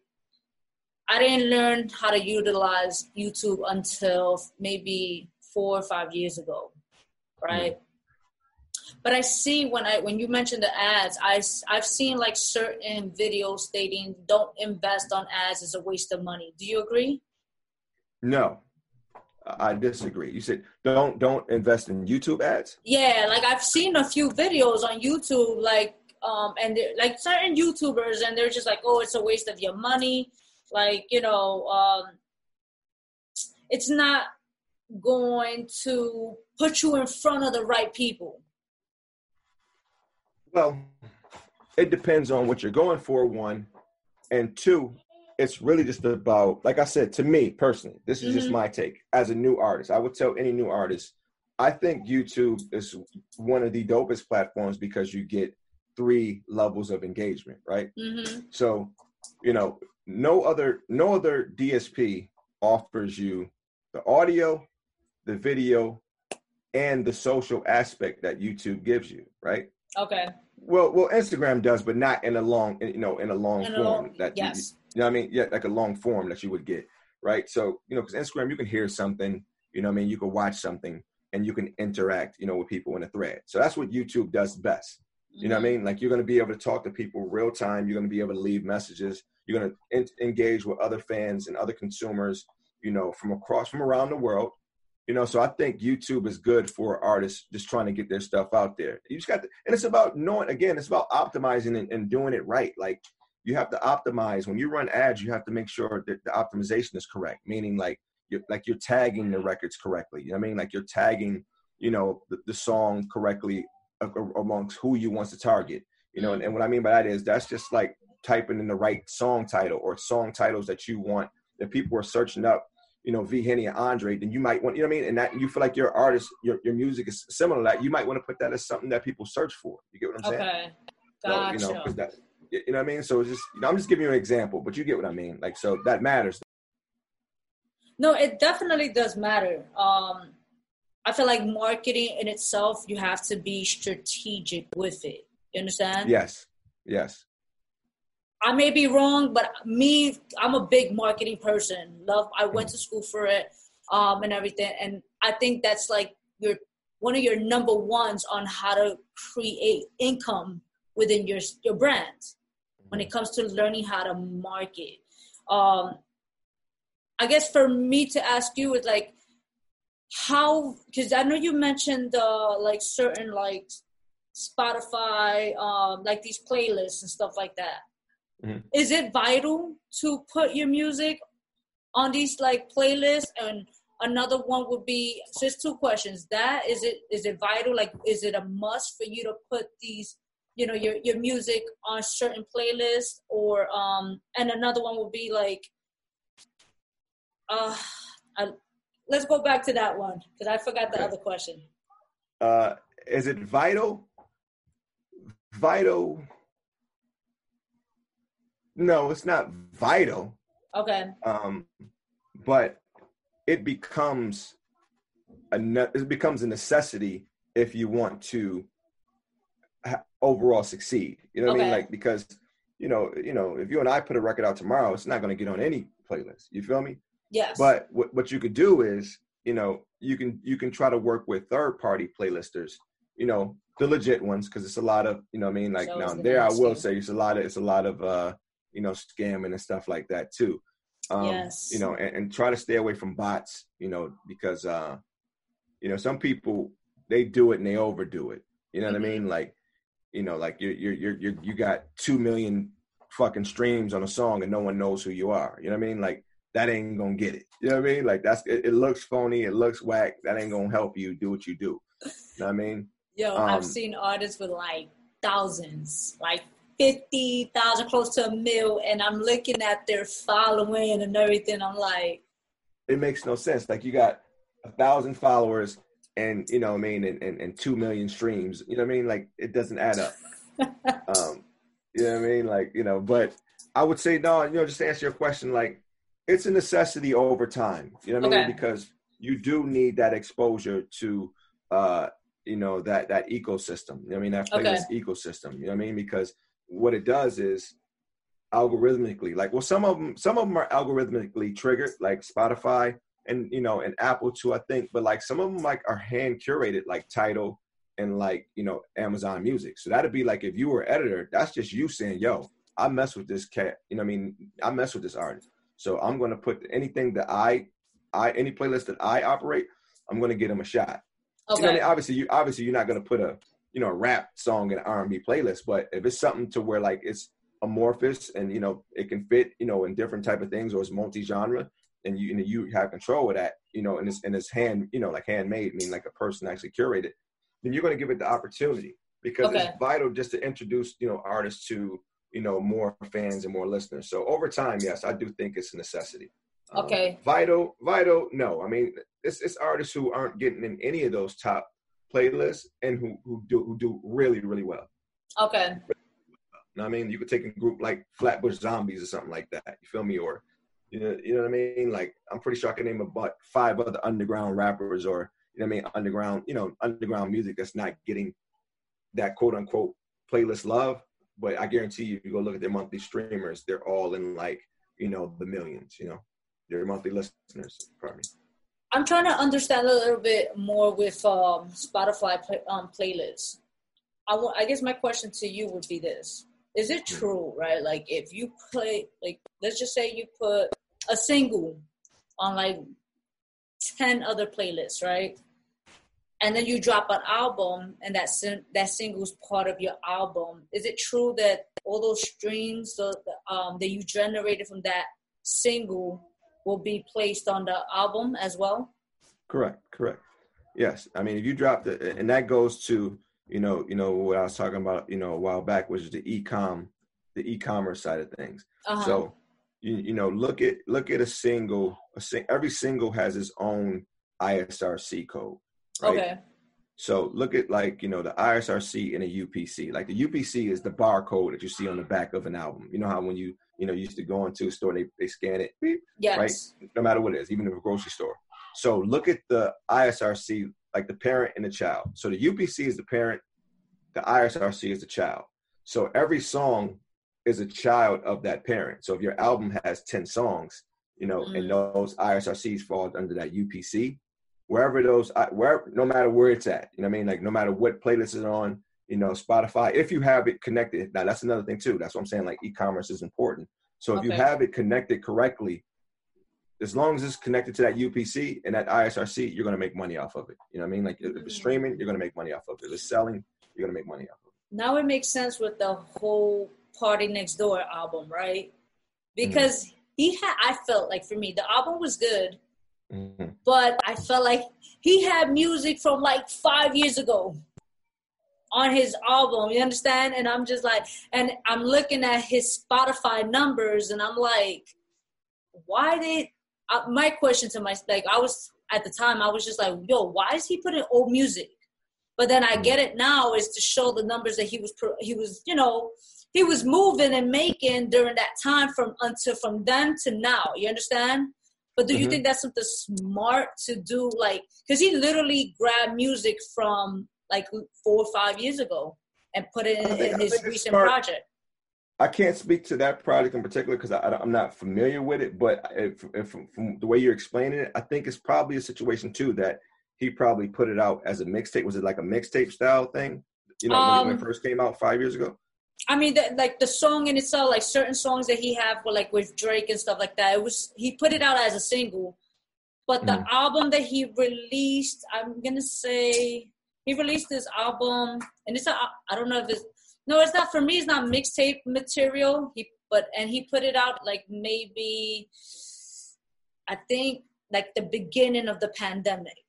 I didn't learn how to utilize YouTube until maybe four or five years ago, right? Mm-hmm. But I see when I when you mentioned the ads, I I've seen like certain videos stating don't invest on ads; is a waste of money. Do you agree? No, I disagree. You said don't don't invest in YouTube ads. Yeah, like I've seen a few videos on YouTube, like um, and like certain YouTubers, and they're just like, oh, it's a waste of your money like you know um, it's not going to put you in front of the right people? Well, it depends on what you're going for, one. And two, it's really just about, like I said, to me personally, this is mm-hmm. just my take. As a new artist, I would tell any new artist, I think YouTube is one of the dopest platforms because you get three levels of engagement, right? Mm-hmm. So, you know, no other no other DSP offers you the audio, the video, and the social aspect that YouTube gives you, right? Okay. Well, well, Instagram does, but not in a long, you know, in a long in form. A long, that yes. You, you know what I mean? Yeah, like a long form that you would get, right? So, you know, because Instagram, you can hear something, you know, I mean, you can watch something, and you can interact, you know, with people in a thread. So that's what YouTube does best. You know what I mm-hmm. mean? Like you're going to be able to talk to people real time. You're going to be able to leave messages. You're going to in- engage with other fans and other consumers, you know, from across from around the world. You know, so I think YouTube is good for artists just trying to get their stuff out there. You just got to, and it's about knowing again, it's about optimizing and, and doing it right. Like you have to optimize when you run ads. You have to make sure that the optimization is correct. Meaning, like you're like you're tagging the records correctly. You know what I mean? Like you're tagging, you know, the, the song correctly amongst who you want to target. You know, and, and, what I mean by that is that's just like typing in the right song title or song titles that you want. that people are searching up, you know, V Henny and Andre, then you might want, you know what I mean? And that you feel like your artist, your, your music is similar to that, you might want to put that as something that people search for. You get what I'm saying? Okay. Gotcha. So, you know, that, you know what I mean? So it's just, you know, I'm just giving you an example, but you get what I mean. Like, so that matters. No, it definitely does matter. Um, I feel like marketing in itself, you have to be strategic with it. You understand? Yes. Yes. I may be wrong, but me, I'm a big marketing person. Love. I went to school for it, um, and everything. And I think that's like your one of your number ones on how to create income within your your brand when it comes to learning how to market. Um, I guess for me to ask you is like, how because i know you mentioned uh like certain like spotify um like these playlists and stuff like that. Mm-hmm. Is it vital to put your music on these like playlists and another one would be just two questions that is it is it vital like is it a must for you to put these you know your your music on certain playlists or um and another one would be like uh I, let's go back to that one because I forgot the okay. other question. Uh, is it vital? Vital? No, it's not vital. Okay. Um, but it becomes a ne- it becomes a necessity if you want to ha- overall succeed. You know what okay. I mean? Like because you know, you know, if you and I put a record out tomorrow, it's not going to get on any playlist. You feel me? Yes. But what, what you could do is, you know, you can you can try to work with third party playlisters, you know, the legit ones, because it's a lot of, you know, I mean, like so now there, I will say it's a lot of it's a lot of uh, you know, scamming and stuff like that too. Um, yes. You know, and, and try to stay away from bots, you know, because uh, you know, some people they do it and they overdo it. You know mm-hmm. what I mm-hmm. mean? Like, you know, like you're you're you're, you're you got two million fucking streams on a song and no one knows who you are. You know what I mean? Like that ain't gonna get it. You know what I mean? Like that's it, it looks phony, it looks whack. That ain't gonna help you do what you do. You know what I mean? <laughs> Yo, um, I've seen artists with like thousands, like fifty thousand, close to a mil, and I'm looking at their following and everything. I'm like, it makes no sense. Like you got a thousand followers, and you know what I mean, and, and, and two million streams. You know what I mean? Like it doesn't add up. <laughs> um, you know what I mean? Like you know, but I would say no. You know, just to answer your question, like it's a necessity over time. You know what. I mean? Because you do need that exposure to uh you know that that ecosystem. You know I mean that okay. ecosystem. You know what I mean? Because what it does is algorithmically, like well some of them some of them are algorithmically triggered, like Spotify and you know and Apple too, I think. But like some of them like are hand curated, like Tidal and like you know Amazon Music. So that'd be like if you were editor, that's just you saying, "Yo, I mess with this cat." You know, I mean, I mess with this artist. So I'm going to put anything that I, I any playlist that I operate, I'm going to get them a shot. Okay. You know I mean? Obviously, you obviously you're not going to put a you know a rap song in an R&B playlist, but if it's something to where like it's amorphous and you know it can fit you know in different type of things or it's multi-genre and you and you have control of that, you know, and it's and it's hand, you know, like handmade, mean like a person actually curated, then you're going to give it the opportunity because okay. it's vital just to introduce, you know, artists to you know more fans and more listeners. So over time, yes, I do think it's a necessity. Um, okay. Um, vital, vital, no. I mean, it's it's artists who aren't getting in any of those top playlists and who who do who do really really well. Okay. You know I mean, you could take a group like Flatbush Zombies or something like that. You feel me? Or you know, you know what I mean? Like I'm pretty sure I can name about five other underground rappers or you know what I mean, underground, you know, underground music that's not getting that quote unquote playlist love. But I guarantee you, if you go look at their monthly streamers, they're all in like, you know, the millions, you know, their monthly listeners, pardon me. I'm trying to understand a little bit more with um, Spotify play, um, playlists. I, w- I guess my question to you would be this: Is it true, right? Like, if you play, like, let's just say you put a single on like ten other playlists, right? and then you drop an album and that sim- that single's part of your album is it true that all those streams the, the, um, that you generated from that single will be placed on the album as well correct correct yes i mean if you drop it and that goes to you know you know what i was talking about you know a while back which is the e-com the e-commerce side of things uh-huh. so you, you know look at look at a single a sing, every single has its own isrc code Right? Okay. So look at like you know the ISRC and a UPC. Like the UPC is the barcode that you see on the back of an album. You know how when you you know used to go into a store they they scan it, beep, yes. right? No matter what it is, even in a grocery store. So look at the ISRC like the parent and the child. So the UPC is the parent, the ISRC is the child. So every song is a child of that parent. So if your album has ten songs, you know, mm. and those ISRCs fall under that UPC, wherever those where no matter where it's at you know what i mean like no matter what playlist is on you know spotify if you have it connected now that's another thing too that's what i'm saying like e-commerce is important so if okay. you have it connected correctly as long as it's connected to that upc and that isrc you're going to make money off of it you know what i mean like if it's mm-hmm. streaming you're going to make money off of it if it's selling you're going to make money off of it now it makes sense with the whole PartyNextDoor album right because mm-hmm. he had i felt like for me the album was good Mm-hmm. But I felt like he had music from like five years ago on his album. You understand? And I'm just like, and I'm looking at his Spotify numbers, and I'm like, why did? Uh, my question to my like, I was at the time, I was just like, yo, why is he putting old music? But then I get it now is to show the numbers that he was he was you know he was moving and making during that time from until from then to now. You understand? But do you mm-hmm. think that's something smart to do? Like, because he literally grabbed music from like four or five years ago and put it in, think, in his recent smart. project. I can't speak to that project in particular because I'm not familiar with it. But if, if, from the way you're explaining it, I think it's probably a situation too that he probably put it out as a mixtape. Was it like a mixtape style thing? You know, um, when it first came out five years ago. I mean, the, like the song in itself, like certain songs that he have, were like with Drake and stuff like that. It was he put it out as a single, but the mm. album that he released, I'm gonna say he released this album, and it's a I don't know if it's no, it's not for me. It's not mixtape material. He but and he put it out like maybe I think like the beginning of the pandemic,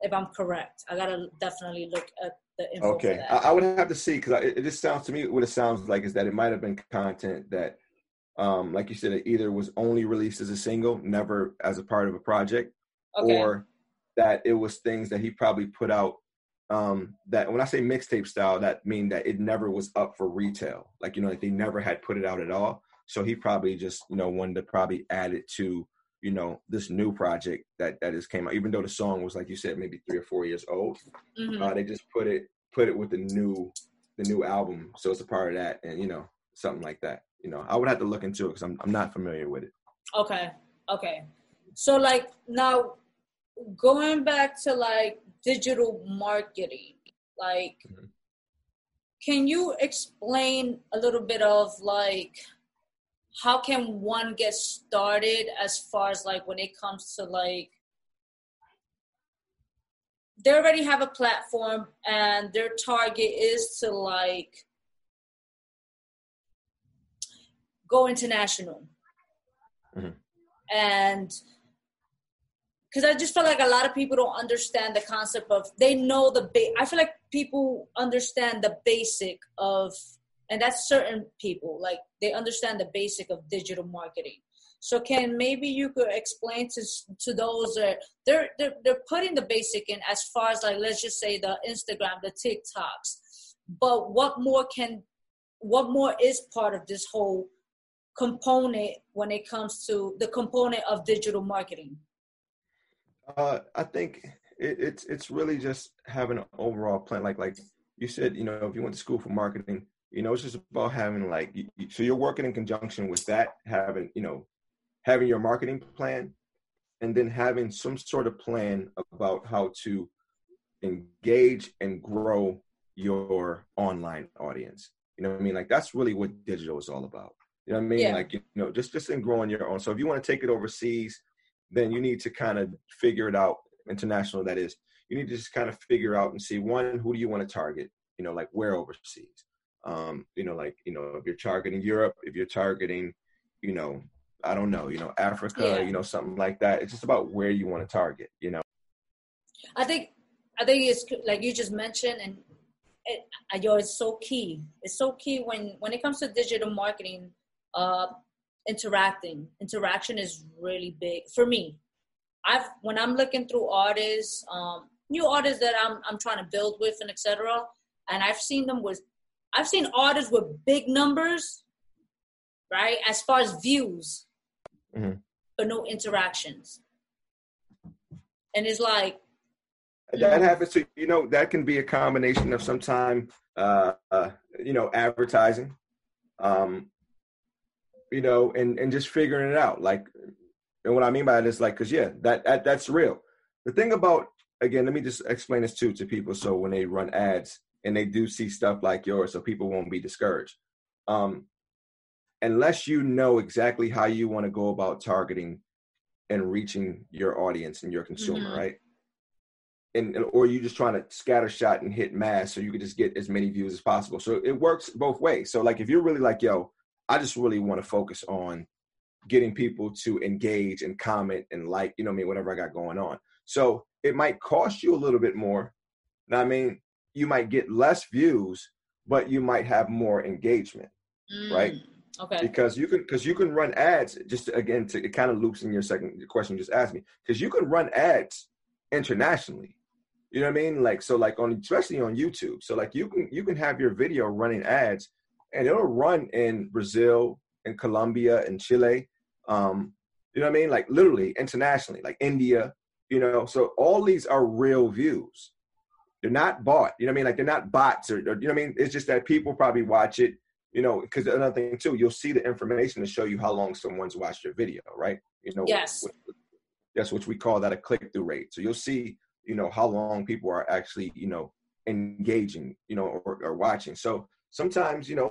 if I'm correct. I gotta definitely look at okay I, I, would have to see because it, it, just sounds to me what it sounds like is that it might have been content that um like you said it either was only released as a single never as a part of a project okay. or that it was things that he probably put out um that when i say mixtape style that mean that it never was up for retail. Like you know like they never had put it out at all. So he probably just you know wanted to probably add it to you know this new project that that just came out even though the song was like you said maybe three or four years old mm-hmm. uh, they just put it put it with the new the new album so it's a part of that and you know something like that you know i would have to look into it because I'm, I'm not familiar with it okay okay so like now going back to like digital marketing like mm-hmm. can you explain a little bit of like how can one get started as far as like when it comes to like they already have a platform and their target is to like go international mm-hmm. and because I just feel like a lot of people don't understand the concept of they know the ba- I feel like people understand the basic of and that's certain people like they understand the basic of digital marketing. So can maybe you could explain to to those that they're, they're they're putting the basic in as far as like let's just say the Instagram, the TikToks, but what more can what more is part of this whole component when it comes to the component of digital marketing? Uh, I think it, it's it's really just having an overall plan. Like like you said, you know, if you went to school for marketing, you know, it's just about having like so you're working in conjunction with that, having you know, having your marketing plan, and then having some sort of plan about how to engage and grow your online audience. You know what I mean? Like that's really what digital is all about. You know what I mean? Yeah. Like you know, just just in growing your own. So if you want to take it overseas, then you need to kind of figure it out. International, that is. You need to just kind of figure out and see one, who do you want to target? You know, like where overseas. Um, you know, like you know, if you're targeting Europe, if you're targeting, you know, I don't know, you know, Africa, yeah. you know, something like that. It's just about where you want to target. You know. I think I think it's like you just mentioned, and it, yo, it's so key. It's so key when when it comes to digital marketing. Uh, interacting, interaction is really big for me. I've when I'm looking through artists, um, new artists that I'm I'm trying to build with and etc. And I've seen them with, I've seen artists with big numbers, right? As far as views, mm-hmm. but no interactions. And it's like that happens to you know that can be a combination of sometime uh, uh you know advertising um you know and and just figuring it out like and what i mean by it is like because yeah that, that that's real the thing about again let me just explain this too to people so when they run ads and they do see stuff like yours so people won't be discouraged um unless you know exactly how you want to go about targeting and reaching your audience and your consumer mm-hmm. right and, and, or you just trying to scatter shot and hit mass so you can just get as many views as possible. So it works both ways. So like if you're really like, yo, I just really want to focus on getting people to engage and comment and like, you know I mean, whatever I got going on. So it might cost you a little bit more. Now I mean, you might get less views, but you might have more engagement. Mm, right? Okay. Because you can because you can run ads just again to it kind of loops in your second question you just asked me. Because you can run ads internationally you know what I mean? Like so, like on especially on YouTube. So like you can you can have your video running ads, and it'll run in Brazil, and Colombia, and Chile. Um, you know what I mean? Like literally internationally, like India. You know, so all these are real views. They're not bought. You know what I mean? Like they're not bots or, or you know what I mean? It's just that people probably watch it. You know, because another thing too, you'll see the information to show you how long someone's watched your video, right? You know, yes. Yes, which we call that a click through rate. So you'll see you know how long people are actually you know engaging you know or, or watching so sometimes you know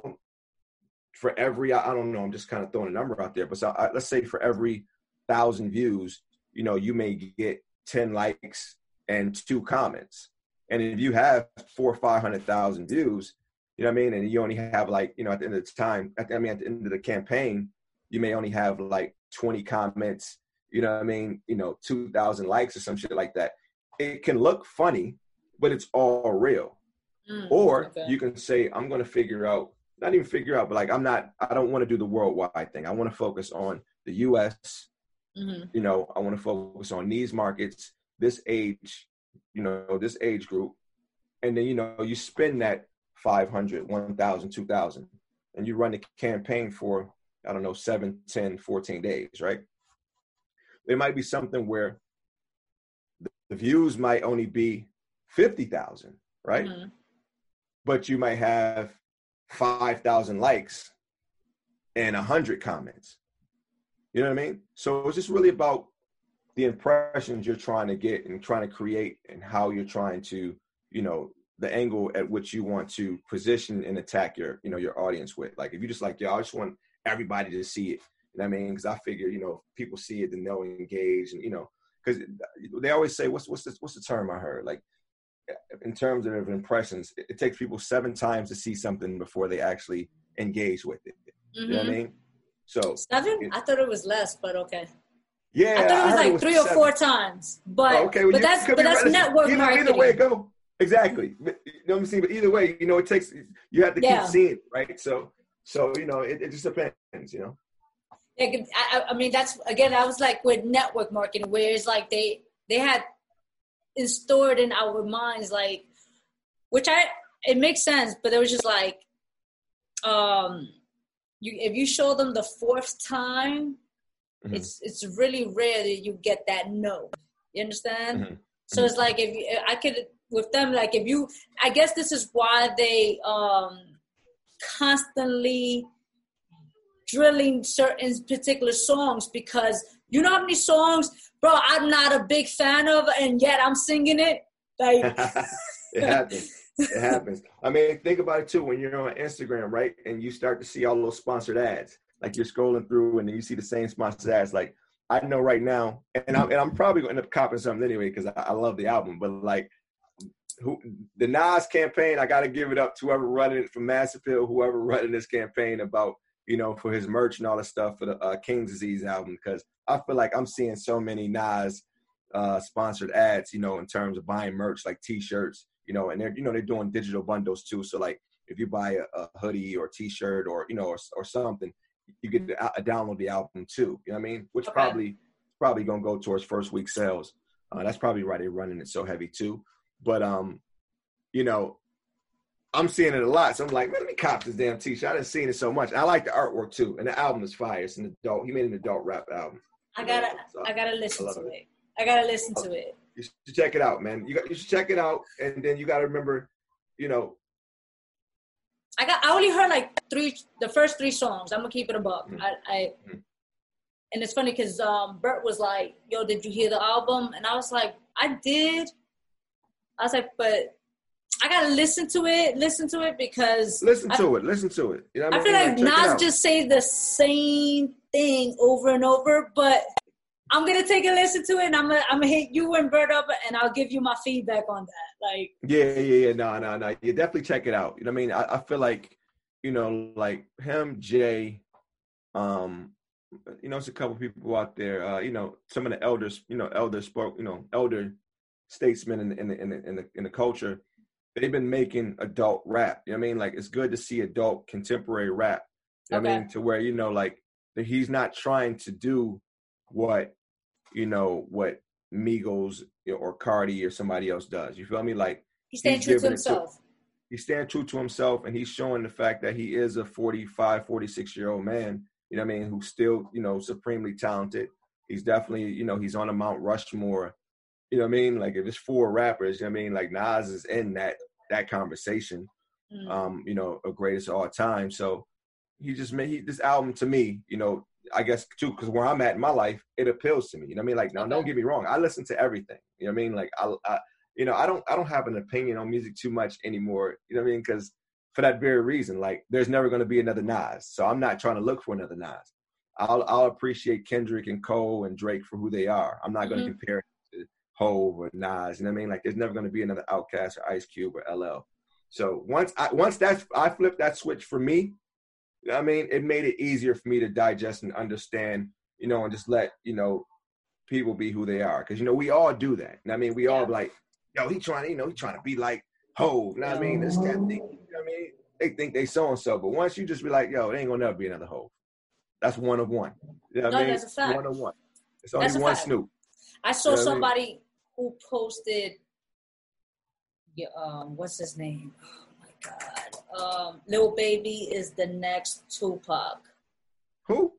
for every i don't know i'm just kind of throwing a number out there but so, uh, let's say for every thousand views you know you may get 10 likes and two comments and if you have four or five hundred thousand views you know what i mean and you only have like you know at the end of the time at the, i mean at the end of the campaign you may only have like 20 comments you know what i mean you know 2000 likes or some shit like that it can look funny, but it's all real. Mm, or okay. you can say, I'm going to figure out, not even figure out, but like, I'm not, I don't want to do the worldwide thing. I want to focus on the US. Mm-hmm. You know, I want to focus on these markets, this age, you know, this age group. And then, you know, you spend that 500, 1,000, 2,000, and you run the campaign for, I don't know, 7, 10, 14 days, right? There might be something where the views might only be 50,000, right? Mm-hmm. But you might have 5,000 likes and 100 comments. You know what I mean? So it's just really about the impressions you're trying to get and trying to create and how you're trying to, you know, the angle at which you want to position and attack your, you know, your audience with. Like if you just like, yo, I just want everybody to see it. You know what I mean? Because I figure, you know, people see it, then they'll engage, and you know, because they always say what's what's the, what's the term I heard like in terms of impressions it, it, takes people seven times to see something before they actually engage with it mm-hmm. you know what I mm-hmm. mean so seven it, I thought it was less but okay Yeah, I thought it was like was three or seven. four times. But Oh, okay, well, but you that's but that's right. network either, marketing. Either way it go, exactly. But, You know what I'm saying? But either way, you know, it takes you have to Yeah. keep seeing, right? So, so you know, it, it just depends, you know. Like, I, I- I mean, that's again. I was like with network marketing, where it's like they they had stored in our minds, like, which I it makes sense, but it was just like, um, you if you show them the fourth time, Mhm. it's it's really rare that you get that no. You understand? Mhm. So it's like if you, I could with them, like if you, I guess this is why they um constantly drilling certain particular songs because you know how many songs, bro, I'm not a big fan of, and yet I'm singing it. Like, <laughs> it happens. It happens. I mean, think about it too. When you're on Instagram, right, and you start to see all those sponsored ads, like you're scrolling through and then you see the same sponsored ads. Like I know right now, and I'm and I'm probably to end up copping something anyway because I, I love the album. But like, who the Nas campaign, I got to give it up to whoever running it from Mass Appeal, whoever running this campaign about you know for his merch and all the stuff for the uh, King's Disease album because I feel like I'm seeing so many Nas uh, sponsored ads, you know, in terms of buying merch like T-shirts, you know, and they're you know they're doing digital bundles too. So like if you buy a, a hoodie or T-shirt or you know or, or something, you get to uh, download the album too. You know what I mean? Which Okay. probably probably gonna go towards first week sales. Uh, that's probably why they're running it so heavy too. But um, you know, I'm seeing it a lot. So I'm like, man, let me cop this damn T-shirt. I didn't seen it so much. And I like the artwork too, and the album is fire. It's an adult. He made an adult rap album. I gotta, So, I gotta listen I to it. it. I gotta listen to it. you should check it out, man. You got you should check it out, and then you got to remember, you know, I got, I only heard like three, the first three songs. I'm gonna keep it above. Mhm. I, I, Mhm. and it's funny because um, Bert was like, "Yo, did you hear the album?" And I was like, "I did." I was like, "But I gotta listen to it, listen to it because listen I- to it, listen to it. You know, what I I feel mean? like it Nas just say the same thing over and over, but I'm gonna take a listen to it and I'm gonna I'm gonna hit you and Bert up and I'll give you my feedback on that. Like Yeah, yeah, yeah. No, no, no. You definitely check it out. You know what I mean? I, I feel like, you know, like him, Jay, um, you know, it's a couple people out there, uh, you know, some of the elders, you know, elder spoke, you know, elder statesmen in the in the in the in the, in the culture, they've been making adult rap. You know what I mean? Like it's good to see adult contemporary rap. You know I mean? To where, you know, like that he's not trying to do what, you know, what Migos or Cardi or somebody else does. You feel me? Like he's staying He's true to it to- himself. he's staying true to himself and he's showing the fact that he is a 45 46 year old man you know what i mean who's still you know supremely talented he's definitely you know he's on a mount rushmore you know what i mean like if it's four rappers you know what i mean like nas is in that that conversation Mm. um you know a greatest of all time so he just made he, this album to me you know i guess too because where i'm at in my life it appeals to me you know what i mean like now don't get me wrong i listen to everything you know what i mean like i, I you know, I don't I don't have an opinion on music too much anymore. You know what I mean? Because for that very reason, like there's never going to be another Nas, so I'm not trying to look for another Nas. I'll I'll appreciate Kendrick and Cole and Drake for who they are. I'm not going to Mhm. compare it to Hove or Nas. You know what I mean? Like there's never going to be another Outkast or Ice Cube or LL. So once I once that's I flip that switch for me, you know I mean, it made it easier for me to digest and understand, you know, and just let you know people be who they are. Because you know we all do that. And I mean, we all be like, yo, he trying, to, you know, he trying to be like Hove. You know what I mean? This cat think, you know what I mean? They think they so and so, but once you just be like, yo, it ain't gonna never be another Hove. That's one of one. You know what No, I mean? that's a fact. One of one. It's only That's one. Snoop. I saw You know what I mean? somebody who posted yeah, um what's his name? Oh my god. Um Lil Baby is the next Tupac. Who?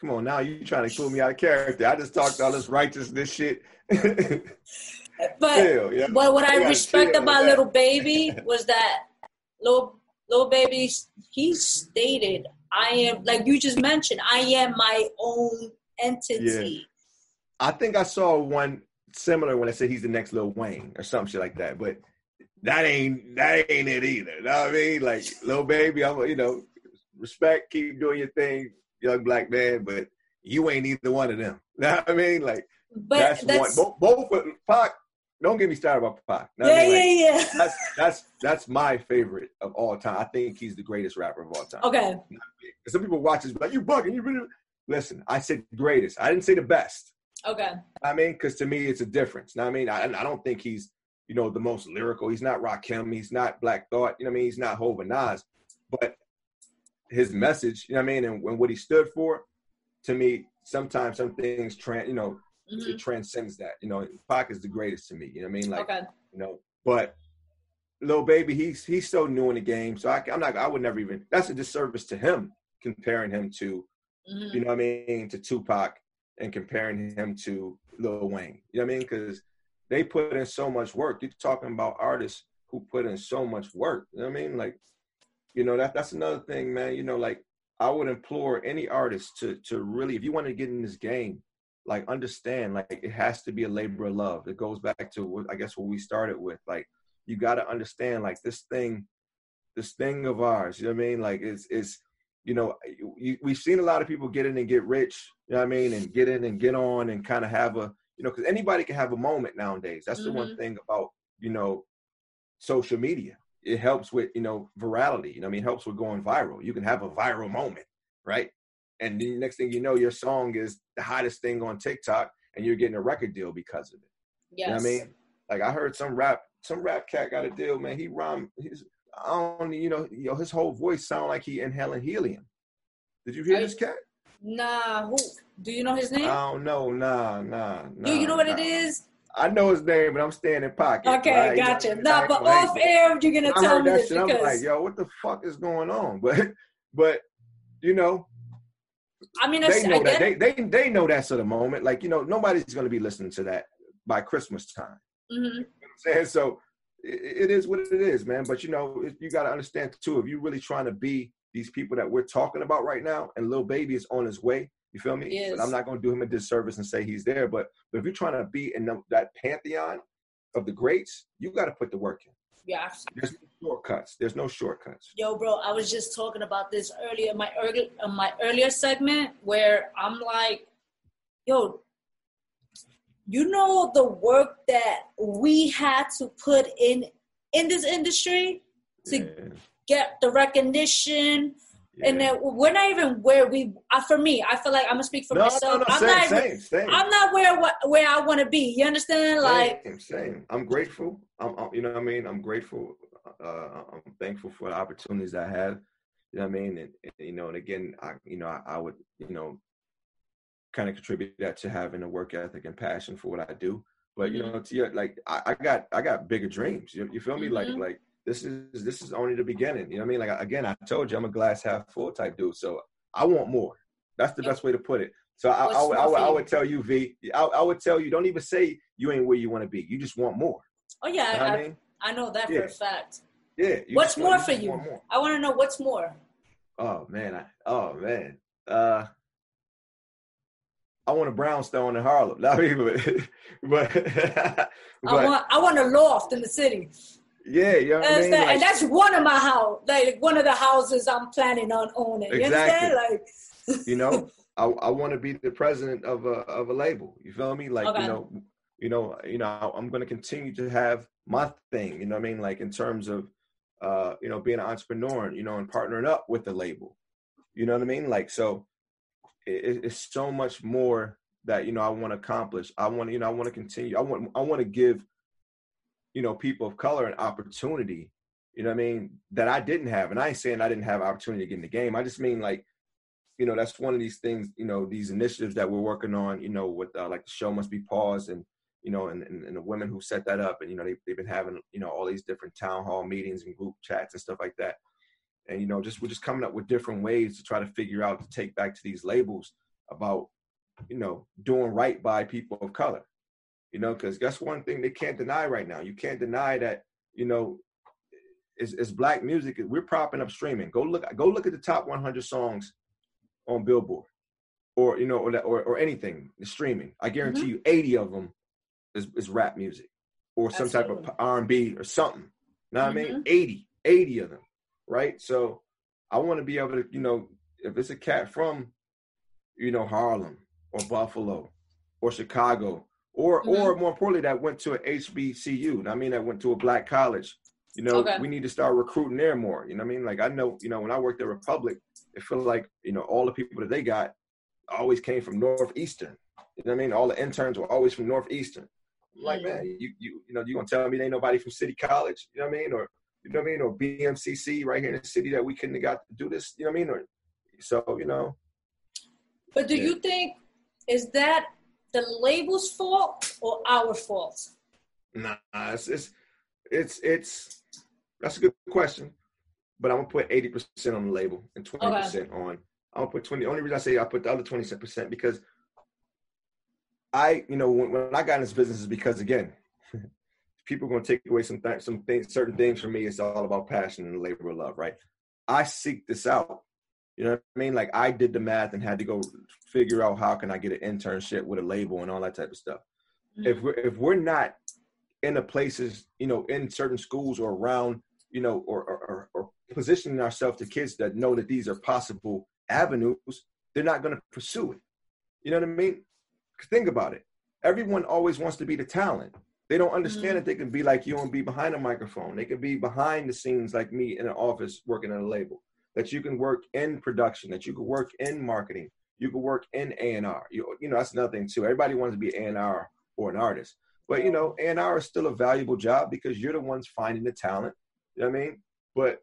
Come on, now you trying to pull me out of character. I just talked all this righteousness shit. <laughs> But Hell, yeah. But what I gotta respect about. Little Baby <laughs> was that Little Little Baby he stated, "I am like you just mentioned. I am my own entity." I think I saw one similar when I said he's the next Lil Wayne or some shit like that, but that ain't that ain't it either. You know what I mean? Like little Baby, I'm you know, respect, keep doing your thing, young black man, but you ain't either one of them. <laughs> You know what I mean? Like But that's, that's, one. Both, both Pac. Don't get me started about Pac. You know yeah, I mean? yeah, Like, yeah. That's that's that's my favorite of all time. I think he's the greatest rapper of all time. Okay, Some people watch this like you bugging. You really listen, I said greatest. I didn't say the best. Okay. I mean, because to me, it's a difference. Now, I mean, I, I don't think he's, you know, the most lyrical. He's not Rakim. He's not Black Thought. You know what I mean? He's not Hova Nas. But his message, you know what I mean, and, and what he stood for, to me, sometimes some things, trans, you know, Mhm. it transcends that. You know, Pac is the greatest to me. You know what I mean? Like, Okay. you know, but little baby, he's he's so new in the game. So I, I'm not. I would never even. That's a disservice to him comparing him to Mhm. you know what I mean, to Tupac and comparing him to Lil Wayne. You know what I mean? Because they put in so much work. You're talking about artists who put in so much work. You know what I mean? Like, you know, that that's another thing, man. You know, like I would implore any artist to to really, if you want to get in this game, like understand, like it has to be a labor of love. It goes back to what I guess what we started with. Like, you got to understand, like this thing, this thing of ours. You know what I mean? Like, it's it's you know, you, we've seen a lot of people get in and get rich, you know what I mean, and get in and get on and kind of have a, you know, because anybody can have a moment nowadays. That's the one mm-hmm. thing about, you know, social media. It helps with, you know, virality. You know, I mean, it helps with going viral. You can have a viral moment, right? And the next thing you know, your song is the hottest thing on TikTok, and you're getting a record deal because of it. Yes. You know what I mean? Like I heard some rap, some rap cat got a deal, man. He rhymed his I don't you know, you know, his whole voice sound like he inhaling helium. Did you hear I- this cat? Nah. Who? Do you know his name? I don't know, nah, nah, nah. Do you know what it nah. is? I know his name, but I'm staying in pocket. Okay, right? You gotcha. what Nah, but ain't gonna- I ain't off gonna- air, you're gonna tell me this shit. I'm like, yo, what the fuck is going on? <laughs> But, but, you know, I mean, they I know that. They, they, they know that's of the moment. Like, you know, nobody's going to be listening to that by Christmas time. Mhm. You know I'm saying? So it, it is what it is, man. But you know, it- you got to understand too. If you're really trying to be these people that we're talking about right now, and Lil Baby is on his way, you feel me? Yes. But I'm not going to do him a disservice and say he's there. But but if you're trying to be in the, that pantheon of the greats, you got to put the work in. Yeah. There's no shortcuts. There's no shortcuts. Yo, bro, I was just talking about this earlier, my early, uh, my earlier segment, where I'm like, yo, you know the work that we had to put in in this industry to Yeah, get the recognition, and yeah. then we're not even where we. Uh, for me, I feel like I'm gonna speak for no, myself. no, no, I'm same, not. same, same. I'm not where where I want to be. You understand? Like, same, same. I'm grateful. I'm, I'm- you know what I mean. I'm grateful. Uh, I'm thankful for the opportunities I have. You know what I mean. And, and, you know, and again, I you know I, I would you know kind of contribute that to having a work ethic and passion for what I do. But you Mhm. know, to your, like I, I got I got bigger dreams. You, you feel me? Mhm. Like like this is this is only the beginning. You know what I mean? Like again, I told you I'm a glass half full type dude. So I want more. That's the best way to put it. So I, I, would- I, would- I would tell you, V. I, I would tell you, don't even say you ain't where you want to be. You just want more. oh yeah, You know I, mean? I know that Yeah. for a fact. Yeah. What's want- more for you? want more. I want to know what's more. Oh man. I, oh man. Uh, I want a brownstone in Harlem. <laughs> Not even, <laughs> but, <laughs> but, I want I want a loft in the city. Yeah, you know I mean. Like, and that's one of my house, like one of the houses I'm planning on owning. You Exactly. understand? Like, you know, <laughs> I, I want to be the president of a of a label. You feel me? Like Okay. you know, you know, you know, I'm going to continue to have my thing. You know what I mean? Like in terms of, uh, you know, being an entrepreneur. You know, and partnering up with the label. You know what I mean? Like so, it, it's so much more that you know I want to accomplish. I want you know I want to continue. I want I want to give, you know, people of color an opportunity. You know what I mean? That I didn't have, and I ain't saying I didn't have opportunity to get in the game. I just mean like you know that's one of these things you know these initiatives that we're working on you know with uh, like the show must be paused and you know and, and, and the women who set that up and you know they, they've been having you know all these different town hall meetings and group chats and stuff like that and you know just we're just coming up with different ways to try to figure out to take back to these labels about you know doing right by people of color you know because that's one thing they can't deny right now you can't deny that you know it's, is black music we're propping up streaming go look go look at the top 100 songs on Billboard, or you know, or that, or, or anything streaming. I guarantee Mm-hmm. you, eighty of them is, is rap music or some type of R and B or something. You Know what I Mm-hmm. mean? 80, 80 of them, right? So I want to be able to, you know, if it's a cat from, you know, Harlem or Buffalo or Chicago, or Mhm. or more importantly, that went to an HBCU. I mean, that went to a black college. You know, Okay. we need to start recruiting there more. You know what I mean? Like I know, you know, when I worked at Republic, it feels like, you know, all the people that they got, always came from Northeastern. You know what I mean? All the interns were always from Northeastern. I'm like, Mm. man, you you you know, you gonna tell me there ain't nobody from City College? You know what I mean? Or you know what I mean? Or BMCC right here in the city that we couldn't have got to do this. You know what I mean? Or so you know, But do Yeah. you think is that the label's fault or our fault? nah, it's it's it's, it's that's a good question. But I'm gonna put eighty percent on the label and twenty percent on. I'm gonna put twenty. Only reason I say I put the other twenty percent because I, you know, when, when I got in this business is because again, <laughs> people are gonna take away some th- some things, certain things from me. It's all about passion and labor of love, right? I seek this out. You know what I mean? Like I did the math and had to go figure out how can I get an internship with a label and all that type of stuff. If we're if we're not in the places, you know, in certain schools or around, you know, or or, or, positioning ourselves to kids that know that these are possible avenues, they're not going to pursue it. You know what I mean? Think about it. Everyone always wants to be the talent. They don't understand Mhm. that they can be like you and be behind a microphone. They can be behind the scenes like me in an office working on a label. That you can work in production. That you can work in marketing. You can work in A and R. You, you know that's another thing too. Everybody wants to be A and R or an artist, but you know A and R is still a valuable job because you're the ones finding the talent. You know what I mean? But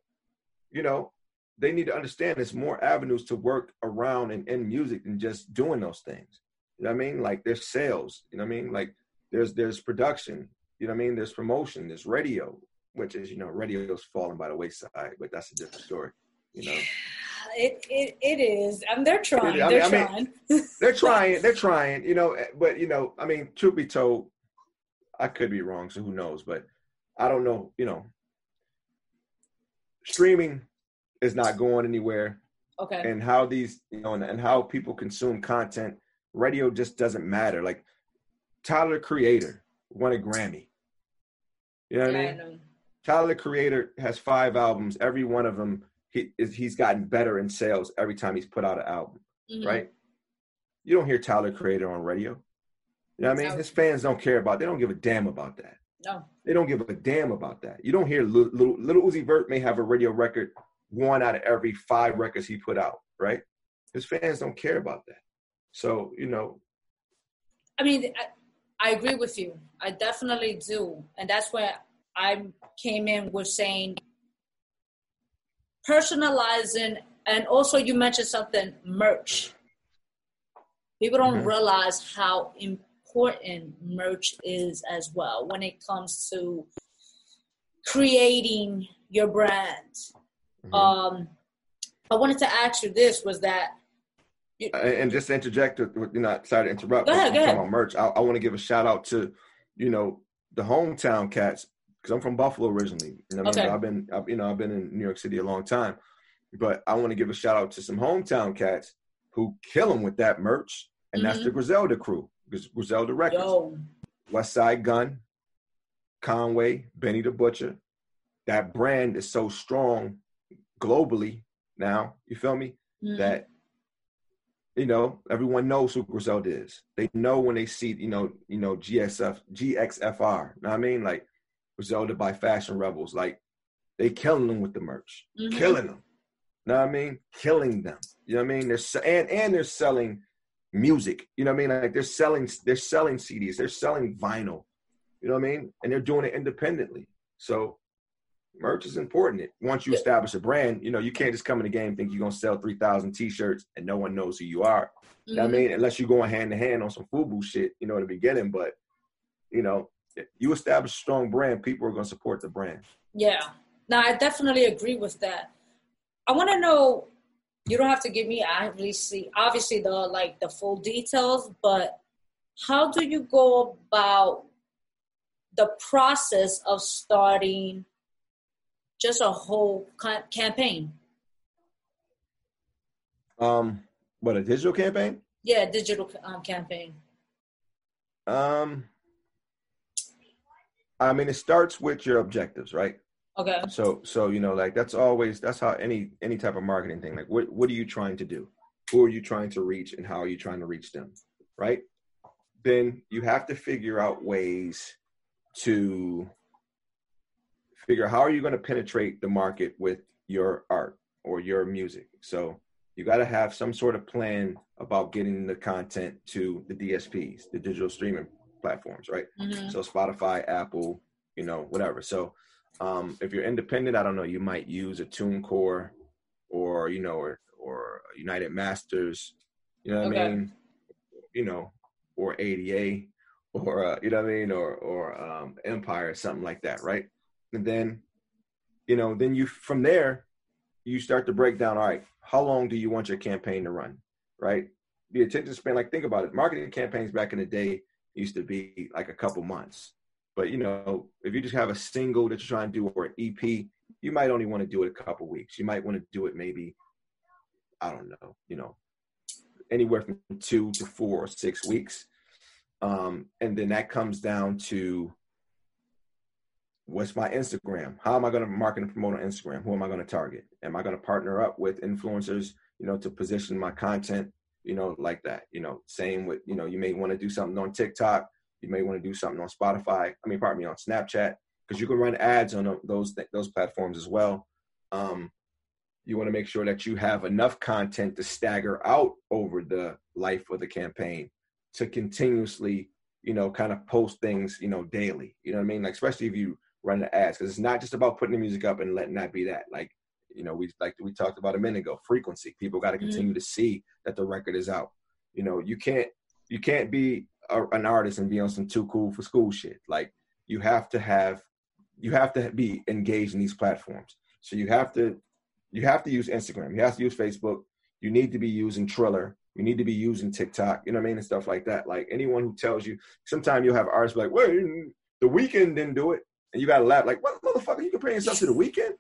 you know they need to understand there's more avenues to work around and in music than just doing those things. You know what I mean? Like there's sales, you know what I mean? Like there's there's production, you know what I mean? There's promotion, there's radio, which is, you know, radio's falling by the wayside, but that's a different story. You know. It, it it is. I mean, they're trying. I mean- they're I mean- trying. They're <laughs> <laughs> trying, they're trying, you know, but you know, I mean, truth be told, I could be wrong, so who knows, but I don't know, you know. Streaming is not going anywhere. okay. and how these you know and, and how people consume content radio just doesn't matter like tyler creator won a grammy you know what Yeah, i I mean know. tyler creator has five albums every one of them he he's gotten better in sales every time he's put out an album Mhm. right you don't hear tyler creator on radio you know what i mean his fans don't care about they don't give a damn about that No. they don't give a damn about that. You don't hear little, little, Lil Uzi Vert may have a radio record one out of every five records he put out, right? His fans don't care about that. So, you know, I mean, I, I agree with you. I definitely do, and that's where I came in with saying personalizing, and also you mentioned something merch. People don't Mhm. realize how important merch is as well when it comes to creating your brand. mhm. Um, I wanted to ask you this: was that and and just to interject, with- with- you know, sorry to interrupt. Go ahead, go ahead. About merch. I, I want to give a shout out to, you know, the hometown cats because I'm from Buffalo originally. You know, I mean? Okay. I've been, I've, you know, I've been in New York City a long time, but I want to give a shout out to some hometown cats who kill them with that merch, and that's Mhm. the Griselda crew, Griselda Records. yo, Westside Gunn, Conway, Benny the Butcher. That brand is so strong globally now. You feel me? mhm. That you know everyone knows who Griselda is. They know when they see you know you know GSF GXFR. Know what I mean? Like Griselda by Fashion Rebels. Like they killing them with the merch, Mhm. killing them. You Know what I mean? Killing them. You know what I mean? They're and and they're selling music. You know what I mean? Like they're selling they're selling CDs. They're selling vinyl. You know what I mean? And they're doing it independently. So merch is important. Once you establish a brand, you know you can't just come in the game and think you're gonna sell three thousand T-shirts and no one knows who you are. You know what I Mhm. mean? Unless you're going hand to hand on some FUBU shit, you know, in the beginning. But you know, you establish a strong brand, people are gonna support the brand. Yeah. No, I definitely agree with that. I want to know. You don't have to give me obviously obviously the like the full details, but how do you go about the process of starting just a whole campaign? Um, what a digital campaign? Yeah, digital um, campaign. Um, I mean, it starts with your objectives, right? Okay. So, so you know, like that's always that's how any any type of marketing thing. Like, what what are you trying to do? Who are you trying to reach, and how are you trying to reach them? Right? Then you have to figure out ways to figure how are you going to penetrate the market with your art or your music. So, you got to have some sort of plan about getting the content to the DSPs, the digital streaming platforms, right? Mhm. So Spotify, Apple, you know, whatever. So um, if you're independent, I don't know, you might use a TuneCore or you know, or or United Masters, you know what I mean? You know, or ADA, or uh, you know what I mean, or or um, Empire, something like that, right? And then, you know, then you from there, you start to break down. All right, how long do you want your campaign to run, right? The attention span, like think about it. Marketing campaigns back in the day used to be like a couple months. But you know, if you just have a single that you're trying to do or an EP, you might only want to do it a couple weeks. You might want to do it maybe, I don't know, you know, anywhere from two to four or six weeks. Um, and then that comes down to what's my Instagram? How am I going to market and promote on Instagram? Who am I going to target? Am I going to partner up with influencers, you know, to position my content, you know, like that? You know, same with, you know, you may want to do something on TikTok. You may want to do something on Spotify. I mean, pardon me, on Snapchat, because you can run ads on those those platforms as well. Um, you want to make sure that you have enough content to stagger out over the life of the campaign to continuously, you know, kind of post things, you know, daily. You know what I mean? Like especially if you run the ads, because it's not just about putting the music up and letting that be that. Like, you know, we like we talked about a minute ago, frequency. People got to Mhm. continue to see that the record is out. You know, you can't you can't be a, an artist and be on some too cool for school shit. Like, you have to have you have to be engaged in these platforms. So you have to you have to use Instagram. You have to use Facebook. You need to be using Triller. You need to be using TikTok. You know what I mean, and stuff like that. Like anyone who tells you, sometimes you'll have artists be like, "Well, the Weeknd didn't do it," and you gotta laugh. Like, what motherfucker? You comparing yourself to the Weeknd?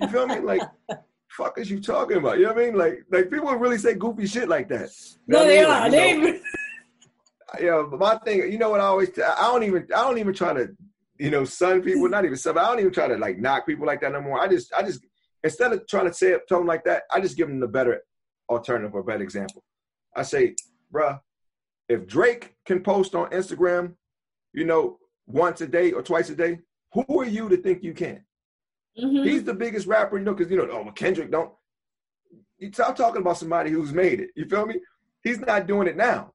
You feel me? Like, <laughs> fuck is you talking about? You know what I mean? Like, like people really say goofy shit like that. You know No, I they mean? are. Like, They <laughs> yeah, but my thing, you know what I always, I don't even, I don't even try to, you know, sun people, not even sub. I don't even try to like knock people like that no more. I just, I just, instead of trying to say it, them like that, I just give them the better alternative or better example. I say, bruh, if Drake can post on Instagram, you know, once a day or twice a day, who are you to think you can? Mhm. He's the biggest rapper, you know, because you know, oh, Kendrick don't. You stop talking about somebody who's made it. You feel me? He's not doing it now.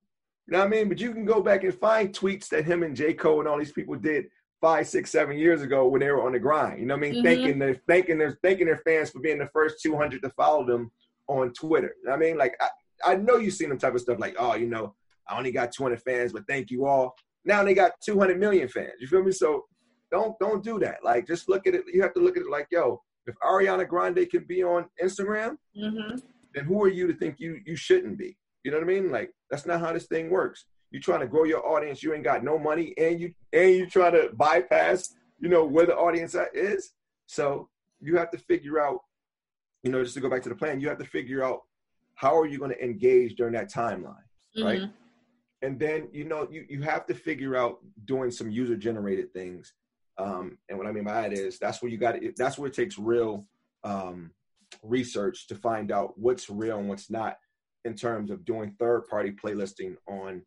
You know what I mean? But you can go back and find tweets that him and J. Cole and all these people did five, six, seven years ago when they were on the grind. You know what I mean? Mhm. Thanking their thanking their thanking their fans for being the first 200 to follow them on Twitter. You know what I mean? Like I, I know you've seen them type of stuff like, oh, you know, I only got 200 fans, but thank you all. Now they got 200 million fans. You feel me? So don't don't do that. Like just look at it. You have to look at it like, yo, if Ariana Grande can be on Instagram, Mhm. then who are you to think you you shouldn't be? You know what I mean? Like that's not how this thing works. You're trying to grow your audience, you ain't got no money, and you and you trying to bypass, you know, where the audience is. So you have to figure out, you know, just to go back to the plan, you have to figure out how are you going to engage during that timeline, right? Mhm. and then you know you you have to figure out doing some user generated things um and what i mean by that is that's where you got it that's where it takes real um research to find out what's real and what's not in terms of doing third party playlisting on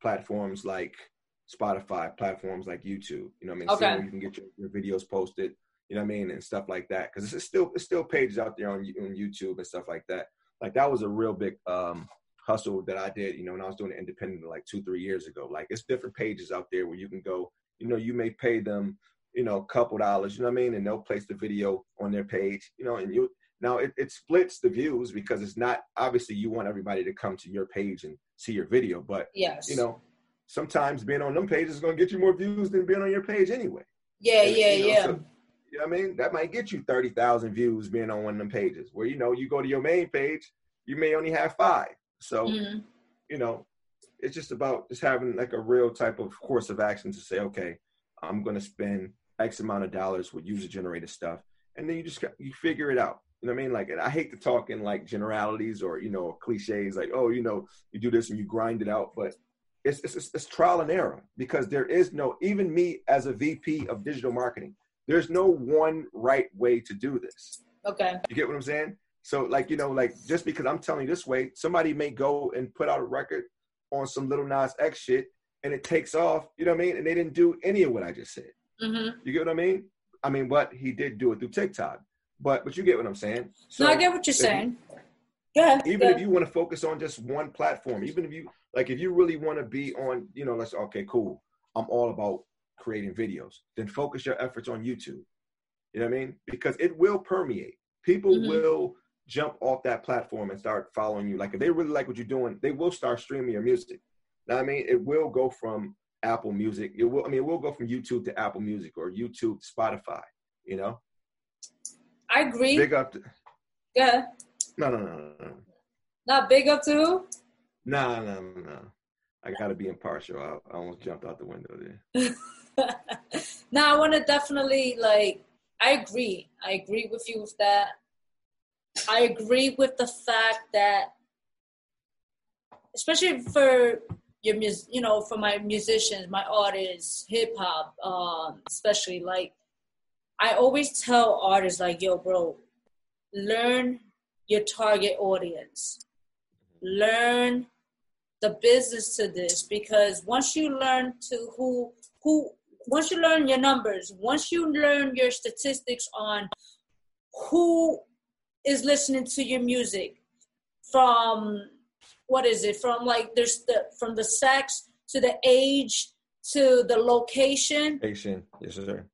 platforms like spotify platforms like youtube you know what i mean Okay. Where you can get your, your videos posted you know what i mean and stuff like that because it's still it's still pages out there on, on youtube and stuff like that like that was a real big um hustle that I did, you know, when I was doing it independently like two, three years ago. Like it's different pages out there where you can go, you know, you may pay them, you know, a couple dollars, you know what I mean? And they'll place the video on their page, you know, and you now it, it splits the views because it's not obviously you want everybody to come to your page and see your video, but Yes. you know, sometimes being on them pages is gonna get you more views than being on your page anyway. Yeah, And, yeah, you know, yeah. so- you know what I mean? That might get you 30,000 views being on one of them pages where, you know, you go to your main page, you may only have five. So, Mhm. you know, it's just about just having like a real type of course of action to say, okay, I'm going to spend X amount of dollars with user generated stuff. And then you just, you figure it out. You know what I mean? Like, and I hate to talk in like generalities or, you know, cliches like, oh, you know, you do this and you grind it out. But it's, it's, it's, it's trial and error because there is no, even me as a VP of digital marketing, there's no one right way to do this. Okay. You get what I'm saying? So, like, you know, like just because I'm telling you this way, somebody may go and put out a record on some Lil Nas X shit and it takes off, you know what I mean? And they didn't do any of what I just said. Hmm You get what I mean? I mean, but he did do it through TikTok. But but you get what I'm saying? So no, I get what you're if you- saying. Yeah. even yeah. if you want to focus on just one platform even if you like if you really want to be on you know let's okay cool i'm all about creating videos then focus your efforts on youtube you know what i mean because it will permeate people Mhm. will jump off that platform and start following you like if they really like what you're doing they will start streaming your music now i mean it will go from apple music it will i mean it will go from youtube to apple music or youtube to spotify you know I agree. big up to, yeah. no no no no no Not big up to who? No, no, no, no. I gotta be impartial. I, I almost jumped out the window there. <laughs> no, I want to definitely like. I agree. I agree with you with that. I agree with the fact that, especially for your mus, you know, for my musicians, my artists, hip hop, um, especially like, I always tell artists like, "Yo, bro, learn your target audience. Learn the business to this because once you learn to who who once you learn your numbers once you learn your statistics on who is listening to your music from what is it from like there's the from the sex to the age to the location Asian, yes sir.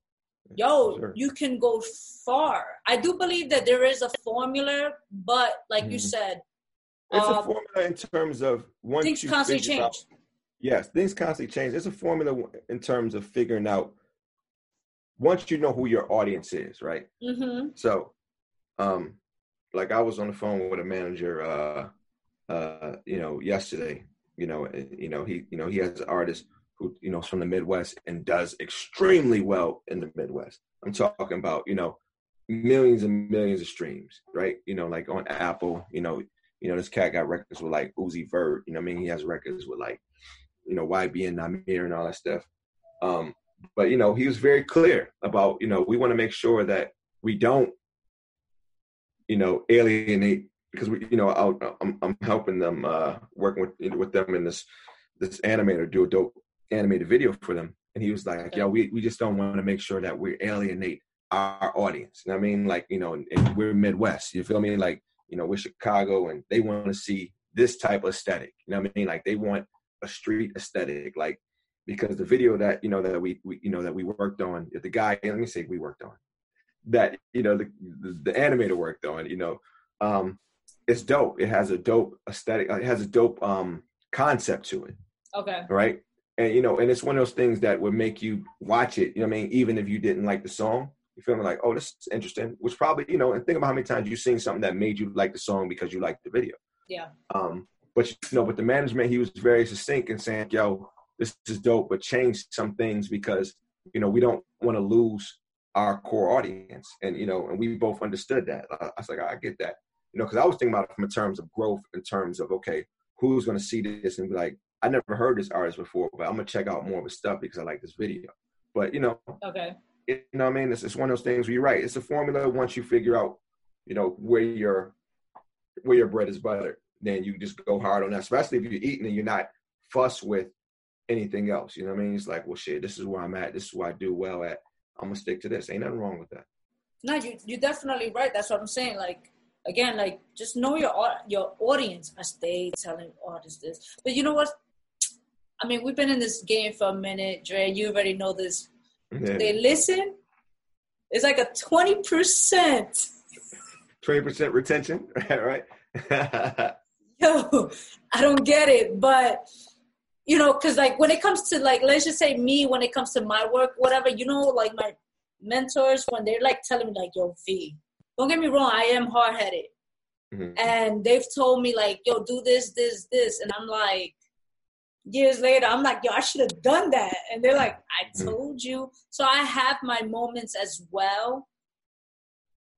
yo sir. you can go far i do believe that there is a formula but like you Mhm. said It's a um, formula in terms of once things you constantly change yes, things constantly change. It's a formula in terms of figuring out once you know who your audience is, right? mm-hmm So, um, like I was on the phone with a manager, uh, uh, you know, yesterday. You know, you know he, you know, he has an artist who, you know, is from the Midwest and does extremely well in the Midwest. I'm talking about, you know, millions and millions of streams, right? You know, like on Apple, you know, you know, this cat got records with like Uzi Vert. You know, I mean, he has records with like, you know, YBN Nahmir and all that stuff. Um, but you know, he was very clear about, you know, we want to make sure that we don't you know, alienate because we, you know, I'll, I'm I'm helping them uh, working with with them in this this animator do a dope animated video for them, and he was like, "Yo, we we just don't want to make sure that we alienate our audience." And I mean, like, you know, we're Midwest, you feel me? Like, you know, we're Chicago, and they want to see this type of aesthetic. You know what I mean? Like, they want a street aesthetic, like because the video that you know that we, we you know that we worked on, the guy, let me say we worked on that you know the, the the animator worked on you know um it's dope. It has a dope aesthetic it has a dope um concept to it. Okay. Right? And you know and it's one of those things that would make you watch it you know what i mean even if you didn't like the song. You feel me? Like oh this is interesting which probably you know and think about how many times you've seen something that made you like the song because you liked the video. Yeah. um but you know but the management he was very succinct in saying yo this is dope but change some things because you know we don't want to lose our core audience. And you know and we both understood that. I was like i get that you know because i was thinking about it from in terms of growth in terms of okay who's going to see this and be like i never heard this artist before but i'm going to check out more of his stuff because i like this video. But you know okay. it, you know what i mean? It's, it's one of those things where you're right. It's a formula. Once you figure out you know where your where your bread is buttered then you just go hard on that especially if you're eating and you're not fussed with anything else. You know what i mean? It's like well shit this is where i'm at. This is where i do well at. I'm gonna stick to this. Ain't nothing wrong with that. No you you're definitely right. That's what i'm saying. Like again like just know your your audience i stay telling artists this but you know what? I mean we've been in this game for a minute dre you already know this. Yeah. they listen it's like a 20% 20% retention <laughs> right? <laughs> Yo i don't get it but you know because like when it comes to like let's just say me when it comes to my work whatever you know like my mentors when they're like telling me like yo v don't get me wrong i am hard-headed. Mhm. and they've told me like yo do this this this. And i'm like years later i'm like yo i should have done that. And they're like i Mhm. told you. So i have my moments as well.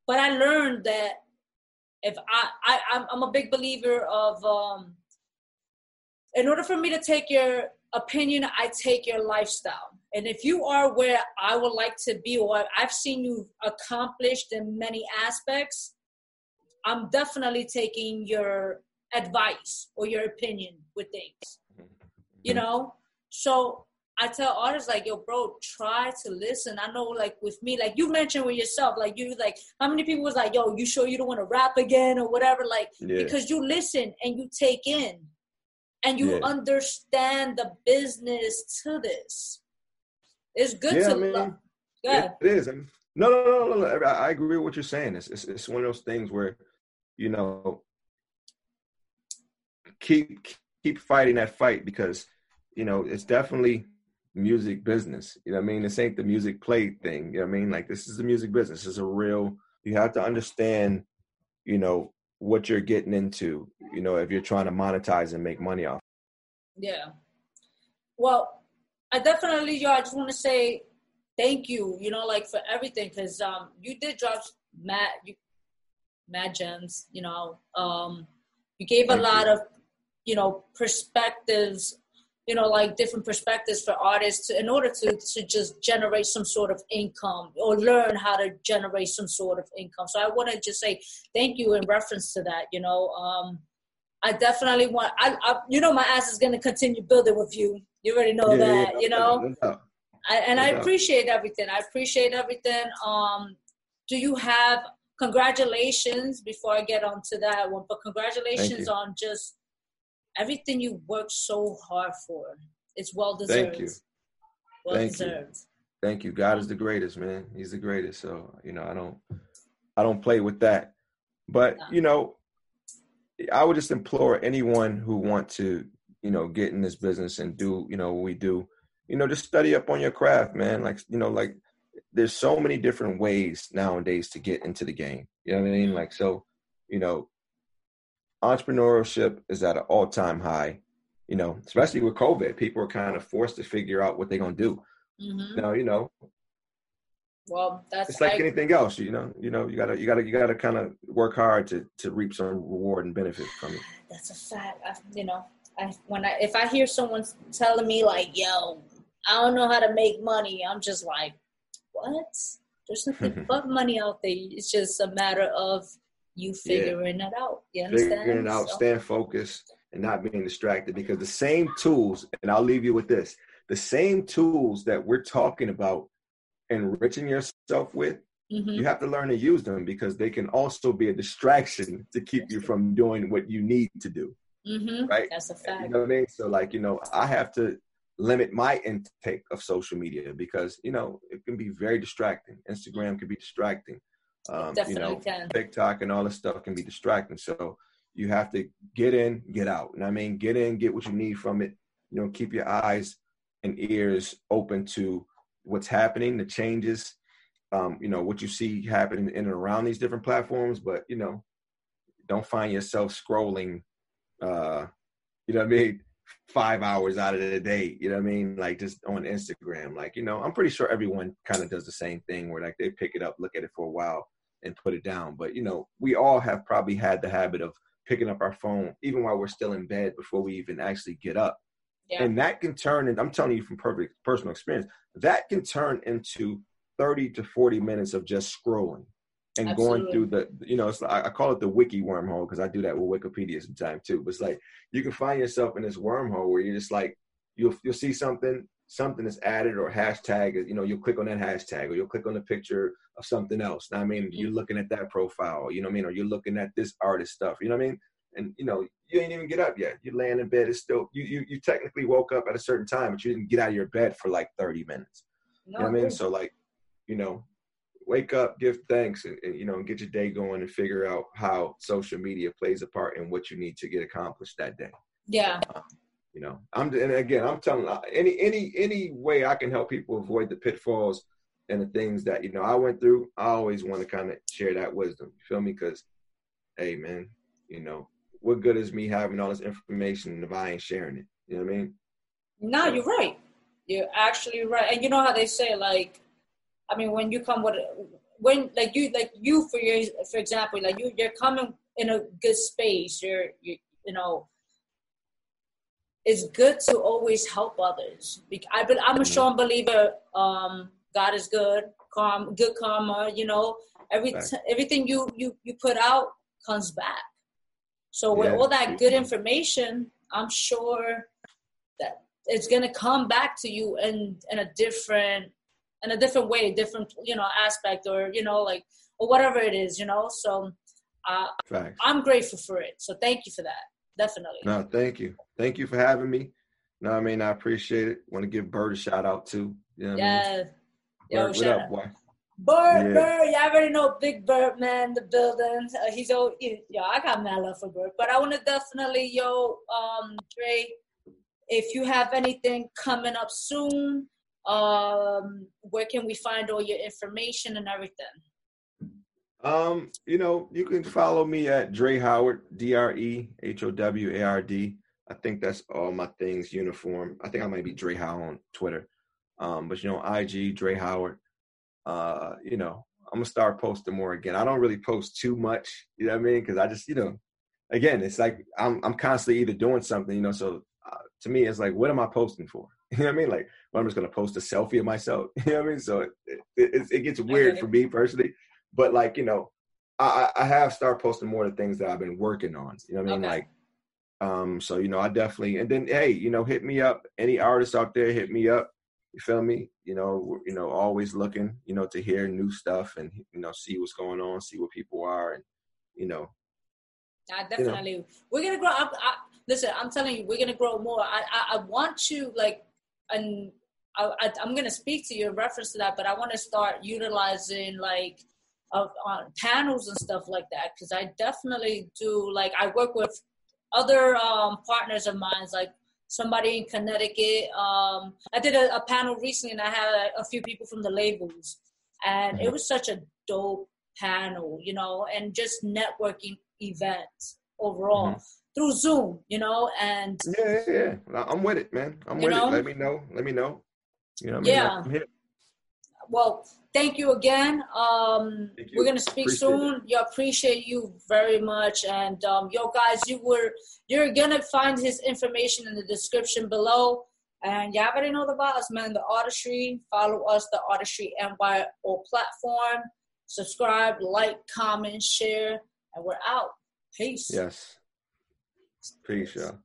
But i learned that if i, I I'm, I'm a big believer of um in order for me to take your opinion i take your lifestyle and if you are where i would like to be or i've seen you accomplished in many aspects I'm definitely taking your advice or your opinion with things. You mm-hmm. know? So I tell artists like, yo, bro, try to listen. I know, like with me, like you mentioned with yourself, like you, like how many people was like, yo, you sure you don't want to rap again or whatever, like yeah. because you listen and you take in, and you yeah. understand the business to this. It's good yeah, to. Man. Lo- it is. I no, no, no, no, no. I agree with what you're saying. It's, it's it's one of those things where, you know, keep keep fighting that fight because you know it's definitely music business. You know what I mean? This ain't the music play thing. You know what I mean? Like this is the music business. This is a real you have to understand, you know, what you're getting into, you know, if you're trying to monetize and make money off. Yeah. Well, I definitely yo, I just want to say thank you, you know, like for everything, because um you did drop mad you mad gems, you know. Um you gave thank a lot you. of, you know, perspectives you know like different perspectives for artists in order to to just generate some sort of income or learn how to generate some sort of income so i want to just say thank you in reference to that you know um i definitely want i, I you know my ass is going to continue building with you you already know yeah, that yeah, you know I, and i appreciate everything i appreciate everything um do you have congratulations before i get onto that one but congratulations on just everything you worked so hard for. It's well deserved. Thank you. Well Thank deserved. You. Thank you. God is the greatest, man. He's the greatest. So, you know, I don't I don't play with that. But, no. you know, I would just implore anyone who want to, you know, get in this business and do, you know, what we do, you know, just study up on your craft, man. Like, you know, like there's so many different ways nowadays to get into the game. You know what I mean? Like, so, you know, entrepreneurship is at an all time high. You know, especially with COVID, people are kind of forced to figure out what they're gonna do. Mm-hmm. Now, you know, well, that's it's like I, anything else. You know, you know, you gotta, you gotta, you gotta kind of work hard to to reap some reward and benefit from it. <sighs> That's a fact. I, you know, I when I if I hear someone telling me like, "Yo, I don't know how to make money," I'm just like, "What?" There's <laughs> nothing but money out there. It's just a matter of you figuring yeah. it out. You understand? Figuring it out, so. staying focused, and not being distracted. Because the same tools, and I'll leave you with this: the same tools that we're talking about enriching yourself with, mm-hmm. you have to learn to use them because they can also be a distraction to keep you from doing what you need to do. Mm-hmm. Right? That's a fact. You know what I mean? So, like, you know, I have to limit my intake of social media because you know it can be very distracting. Instagram can be distracting. Um, Definitely you know, can. TikTok and all this stuff can be distracting. So you have to get in, get out. And I mean, get in, get what you need from it. You know, keep your eyes and ears open to what's happening, the changes, um, you know, what you see happening in and around these different platforms. But, you know, don't find yourself scrolling, uh, you know what I mean? Five hours out of the day, you know what I mean? Like just on Instagram. Like, you know, I'm pretty sure everyone kind of does the same thing where like they pick it up, look at it for a while, and put it down. But you know, we all have probably had the habit of picking up our phone even while we're still in bed before we even actually get up. Yeah. And that can turn, and I'm telling you from perfect personal experience, that can turn into 30 to 40 minutes of just scrolling and Absolutely. going through the, you know, it's like, I call it the wiki wormhole because I do that with Wikipedia sometimes too. But it's like you can find yourself in this wormhole where you're just like, you'll you'll see something, something is added or hashtag, you know, you'll click on that hashtag or you'll click on the picture of something else. Now, I mean, you're mm-hmm. looking at that profile, you know what I mean? Or you're looking at this artist stuff, you know what I mean? And you know, you ain't even get up yet. You're laying in bed. It's still you you you technically woke up at a certain time, but you didn't get out of your bed for like 30 minutes. No, you know what I mean? So like, you know, wake up, give thanks, and, and, you know, and get your day going and figure out how social media plays a part in what you need to get accomplished that day. Yeah. Uh, you know, I'm and again, I'm telling uh, any any any way I can help people avoid the pitfalls and the things that you know I went through. I always want to kind of share that wisdom. You feel me? Because, hey, man, you know, what good is me having all this information if I ain't sharing it? You know what I mean? No, you're right. You're actually right. And you know how they say, like, I mean, when you come with, when like you, like you for your, for example, like you, you're coming in a good space. You're, you, you know, it's good to always help others. I, Because I, am a mm-hmm. strong believer. Um, God is good, karma, good karma. You know, every t- everything you you you put out comes back. So with yeah. all that good information, I'm sure that it's gonna come back to you in in a different in a different way, different you know aspect, or you know like or whatever it is, you know. So uh, I'm grateful for it. So thank you for that. Definitely. No, thank you. Thank you for having me. No, I mean I appreciate it. Want to give Bird a shout out too. You know yeah. I mean? Yo, Bird, what up, boy? Bird, yeah. Bird, you already know Big Bird, man, the building. Uh, he's all, yo, I got mad love for Bird. But I want to definitely, yo, um, Dre, if you have anything coming up soon, um, where can we find all your information and everything? Um, you know, you can follow me at Dre Howard, D R E H O W A R D. I think that's all my things uniform. I think I might be Dre Howard on Twitter. Um, but you know, IG Dre Howard. Uh, you know, I'm gonna start posting more again. I don't really post too much, you know what I mean? Because I just, you know, again, it's like I'm I'm constantly either doing something, you know. So uh, to me, it's like, what am I posting for? <laughs> You know what I mean? Like, well, I'm just gonna post a selfie of myself. <laughs> You know what I mean? So it it, it gets weird for me personally, but like, you know, I I have started posting more of the things that I've been working on. You know what I mean? Okay. Like, um, so you know, I definitely and then hey, you know, hit me up. Any artists out there, hit me up. You feel me? You know, you know, always looking, you know, to hear new stuff and you know, see what's going on, see what people are, and you know. I definitely. You know. We're gonna grow up. I, listen, I'm telling you, we're gonna grow more. I, I, I want to like, and I, I, am gonna speak to you in reference to that, but I want to start utilizing like uh, on panels and stuff like that because I definitely do. Like, I work with other um, partners of mine, like somebody in Connecticut. Um, I did a, a, panel recently, and I had a, a, few people from the labels, and mm-hmm. it was such a dope panel, you know, and just networking events overall mm-hmm. through Zoom, you know, and yeah, yeah, yeah. I'm with it, man. I'm with know? it. Let me know. Let me know. You know, yeah. I mean? Well, thank you again. Um, you. We're gonna speak appreciate soon. It. Yeah, appreciate you very much. And um, yo, guys, you were you're gonna find his information in the description below. And y'all already know the boss, man. The Artistry. Follow us, the Artistry NYO platform. Subscribe, like, comment, share, and we're out. Peace. Yes. Peace, y'all.